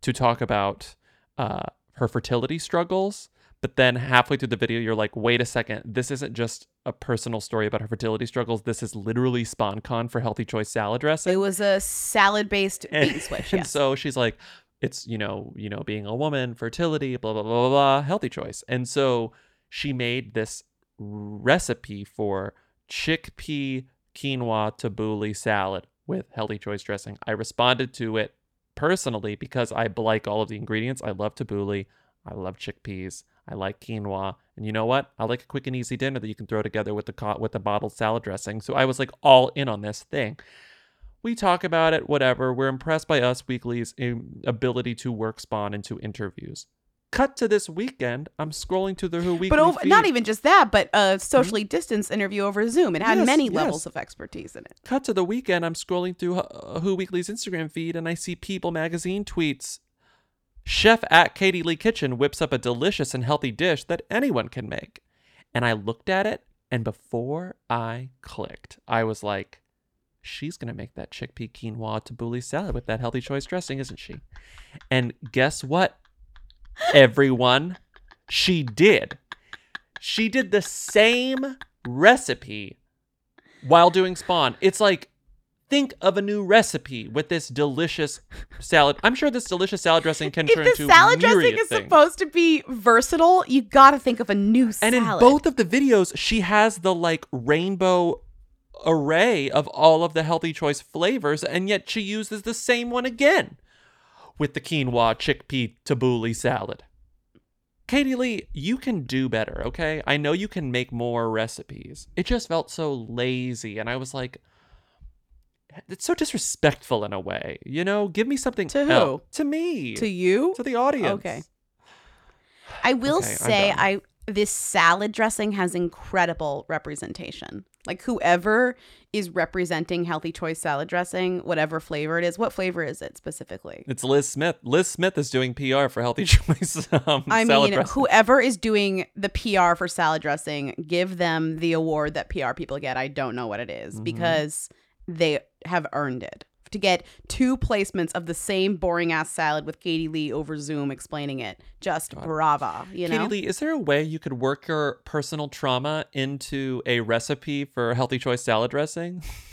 to talk about uh, her fertility struggles. But then halfway through the video, you're like, wait a second, this isn't just a personal story about her fertility struggles. This is literally SponCon for Healthy Choice salad dressing. It was a salad-based bait and switch. And Yes. so she's like, it's, you know, you know, being a woman, fertility, blah, blah, blah, blah, blah, healthy choice. And so she made this recipe for chickpea quinoa tabbouleh salad with healthy choice dressing. I responded to it personally because I like all of the ingredients. I love tabbouleh. I love chickpeas. I like quinoa. And you know what? I like a quick and easy dinner that you can throw together with the with the bottled salad dressing. So I was like all in on this thing. We talk about it, whatever. We're impressed by Us Weekly's um, ability to work Spon into interviews. Cut to this weekend. I'm scrolling to the Who Weekly. but over, feed. not even just that, but a socially distanced interview over Zoom. It had Yes, many yes. levels of expertise in it. Cut to the weekend. I'm scrolling through uh, Who Weekly's Instagram feed and I see People Magazine tweets. Chef at Katie Lee Kitchen whips up a delicious and healthy dish that anyone can make. And I looked at it, and before I clicked, I was like, she's going to make that chickpea quinoa tabbouleh salad with that healthy choice dressing, isn't she? And guess what, everyone? She did. She did the same recipe while doing Spon. It's like, think of a new recipe with this delicious salad. I'm sure this delicious salad dressing can If turn into salad dressing is things. supposed to be versatile, you got to think of a new And in both of the videos, she has the like rainbow array of all of the healthy choice flavors, and yet she uses the same one again with the quinoa chickpea tabbouleh salad. Katie Lee, you can do better, okay? I know you can make more recipes. It just felt so lazy, and I was like, it's so disrespectful in a way, you know? Give me something To else. who? To me. to you, To the audience. Okay. I will Okay, say. I this salad dressing has incredible representation. Like whoever is representing healthy choice salad dressing, whatever flavor it is, what flavor is it specifically? It's Liz Smith. Liz Smith is doing PR for Healthy Choice. Um, I mean, dressing. whoever is doing the PR for salad dressing, give them the award that PR people get. I don't know what it is Mm-hmm. because they have earned it. To get two placements of the same boring ass salad with Katie Lee over Zoom explaining it, just brava, you know? Katie Lee, is there a way you could work your personal trauma into a recipe for Healthy Choice salad dressing?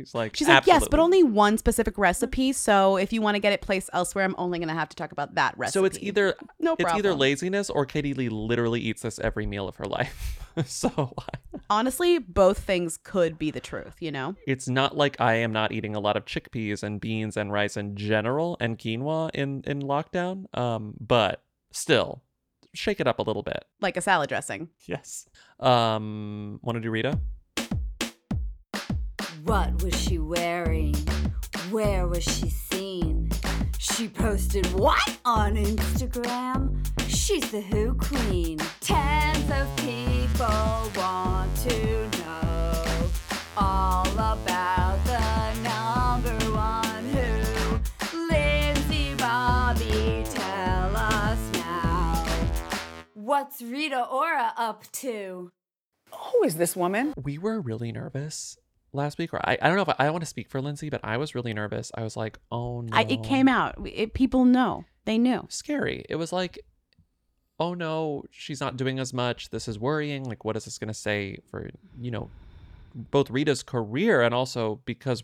She's like, She's like, yes, but only one specific recipe. So if you want to get it placed elsewhere, I'm only going to have to talk about that recipe. So it's either No it's either laziness or Katie Lee literally eats this every meal of her life. so honestly, both things could be the truth. You know, it's not like I am not eating a lot of chickpeas and beans and rice in general and quinoa in in lockdown. Um, but still, shake it up a little bit. like a salad dressing. Yes. Um, want to do Rita? What was she wearing? Where was she seen? She posted what on Instagram? She's the Who Queen. Tens of people want to know all about the number one Who. Lindsay Bobby, tell us now. What's Rita Ora up to? Who is this woman? We were really nervous last week, or I, I don't know if I, I don't want to speak for Lindsay, but I was really nervous. I was like, oh no. I, it came out. It, people know. They knew. scary. It was like, oh no, she's not doing as much. This is worrying. Like, what is this going to say for, you know, both Rita's career and also because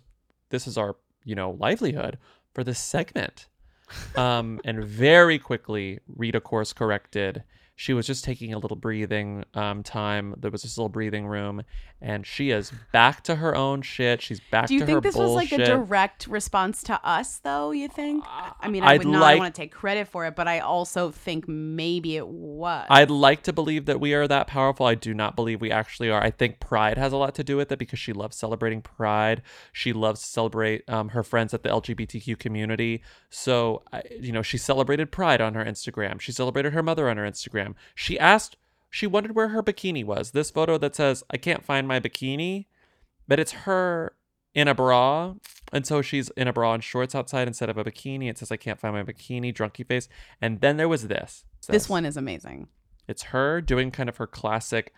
this is our, you know, livelihood for this segment. um, and very quickly, Rita course corrected. She was just taking a little breathing um, time. There was this little breathing room, and she is back to her own shit. She's back to her own. Do you think this bullshit. was like a direct response to us, though? You think? I mean, I I'd would not like- want to take credit for it, but I also think maybe it was. I'd like to believe that we are that powerful. I do not believe we actually are. I think pride has a lot to do with it because she loves celebrating pride. She loves to celebrate um, her friends at the LGBTQ community. So, you know, she celebrated pride on her Instagram. She celebrated her mother on her Instagram. She asked, she wondered where her bikini was. This photo that says, I can't find my bikini, but it's her in a bra. And so she's in a bra and shorts outside instead of a bikini. It says, I can't find my bikini, drunky face. And then there was this. this Says- one is amazing. it's her doing kind of her classic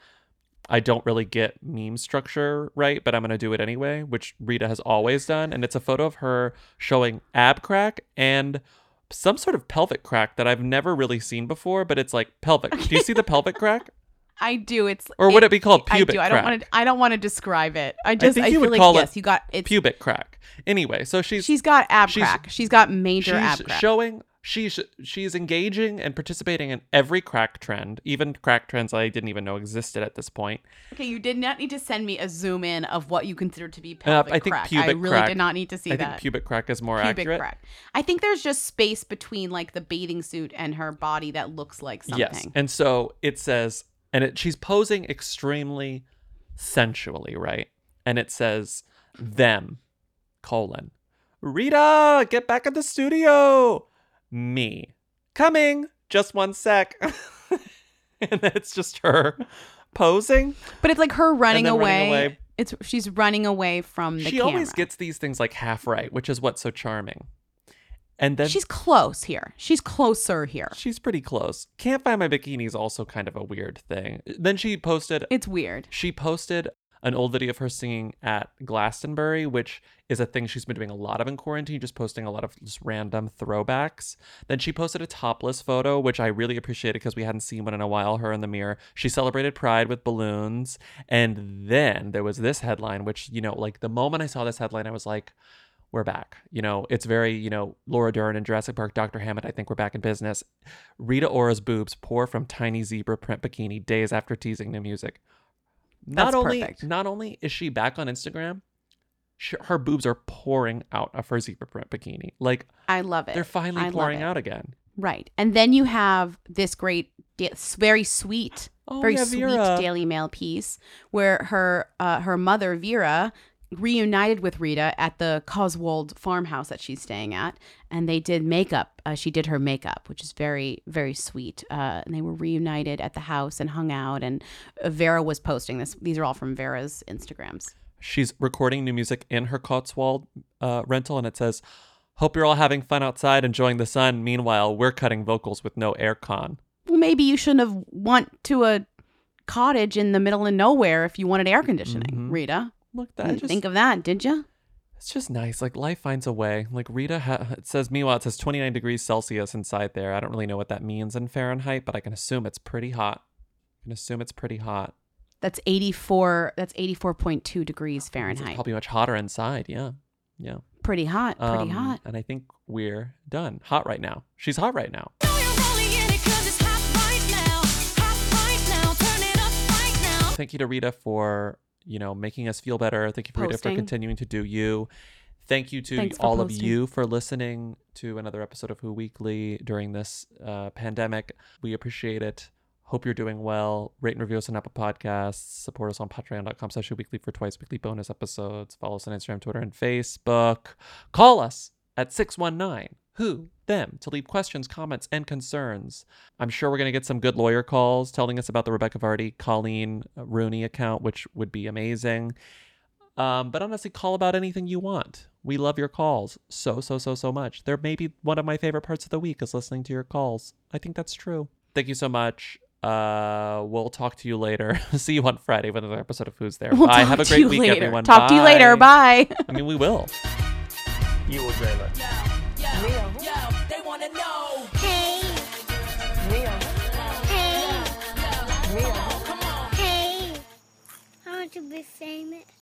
I don't really get meme structure right, but I'm going to do it anyway, which Rita has always done. And it's a photo of her showing ab crack and some sort of pelvic crack that I've never really seen before, but it's like pelvic. Do you see the pelvic crack? I do. It's Or would it be called pubic I do. I don't want to. I don't want to describe it. I just. I think I, you feel would like call yes, it you got it's. pubic crack. Anyway, so she's She's got ab she's- crack. She's got major she's ab crack. showing she's she's engaging and participating in every crack trend, even crack trends I didn't even know existed at this point. okay, you did not need to send me a zoom in of what you consider to be Uh, pelvic I think crack. pubic I really crack. did not need to see I that. think pubic crack is more pubic accurate. crack. I think there's just space between like the bathing suit and her body that looks like something. Yes. And so it says, and it, she's posing extremely sensually, right? And it says, them, colon, Rita, get back in the studio. Me, coming, just one sec. and it's just her posing. But it's like her running, away. running away. It's she's running away from the She camera. always gets these things like half right, which is what's so charming. And then She's close here. She's closer here. She's pretty close. Can't find my bikini is also kind of a weird thing. Then she posted. It's weird. She posted an old video of her singing at Glastonbury, which is a thing she's been doing a lot of in quarantine, just posting a lot of just random throwbacks. Then she posted a topless photo, which I really appreciated because we hadn't seen one in a while, her in the mirror. She celebrated Pride with balloons. And then there was this headline, which, you know, like the moment I saw this headline, I was like, we're back. You know, it's very, you know, Laura Dern in Jurassic Park, Dr. Hammond, I think we're back in business. Rita Ora's boobs pour from tiny zebra print bikini days after teasing new music. Not only perfect. not only is she back on Instagram, sh her boobs are pouring out of her zebra print bikini. Like I love it. they're finally I pouring out again. Right. And then you have this great, very sweet, Oh, very yeah, sweet Daily Mail piece where her uh, her mother Vera reunited with Rita at the Cotswold farmhouse that she's staying at, and they did makeup. Uh, she did her makeup, which is very very sweet. Uh, and they were reunited at the house and hung out. And uh, Vera was posting this. These are all from Vera's Instagrams. She's recording new music in her Cotswold uh, rental, and it says, "Hope you're all having fun outside, enjoying the sun. Meanwhile, we're cutting vocals with no aircon." Well, maybe you shouldn't have went to a cottage in the middle of nowhere if you wanted air conditioning, Rita. Look, You that didn't just think of that, did you? It's just nice. Like life finds a way. Like Rita, ha- it says. Meanwhile, it says 29 degrees Celsius inside there. I don't really know what that means in Fahrenheit, but I can assume it's pretty hot. I can assume it's pretty hot. That's 84 that's 84.2 degrees Fahrenheit. It's Fahrenheit. probably much hotter inside. Yeah, yeah. Pretty hot, pretty Um, hot. And I think we're done. Hot right now. She's hot right now. Thank you to Rita for you know making us feel better. Thank you for Rita for continuing to do you. Thank you to Thanks all of you for listening to another episode of Who Weekly during this uh, pandemic. We appreciate it. Hope you're doing well. Rate and review us on Apple Podcasts. Support us on patreon.com slash weekly for twice weekly bonus episodes. Follow us on Instagram, Twitter, and Facebook. Call us at 619 who, them to leave questions, comments, and concerns. I'm sure we're going to get some good lawyer calls telling us about the Rebekah Vardy Coleen uh, Rooney account, which would be amazing. Um, but honestly, call about anything you want. We love your calls so, so, so, so much. They're maybe one of my favorite parts of the week is listening to your calls. I think that's true. Thank you so much. Uh, we'll talk to you later. See you on Friday with another episode of Who's There. We'll Bye. Have a great week, later. everyone. Talk Bye. to you later. Bye. I mean, we will. You will, Jayla. Yeah. Real. They wanna know. Hey. Hey. Hey. I want to be famous.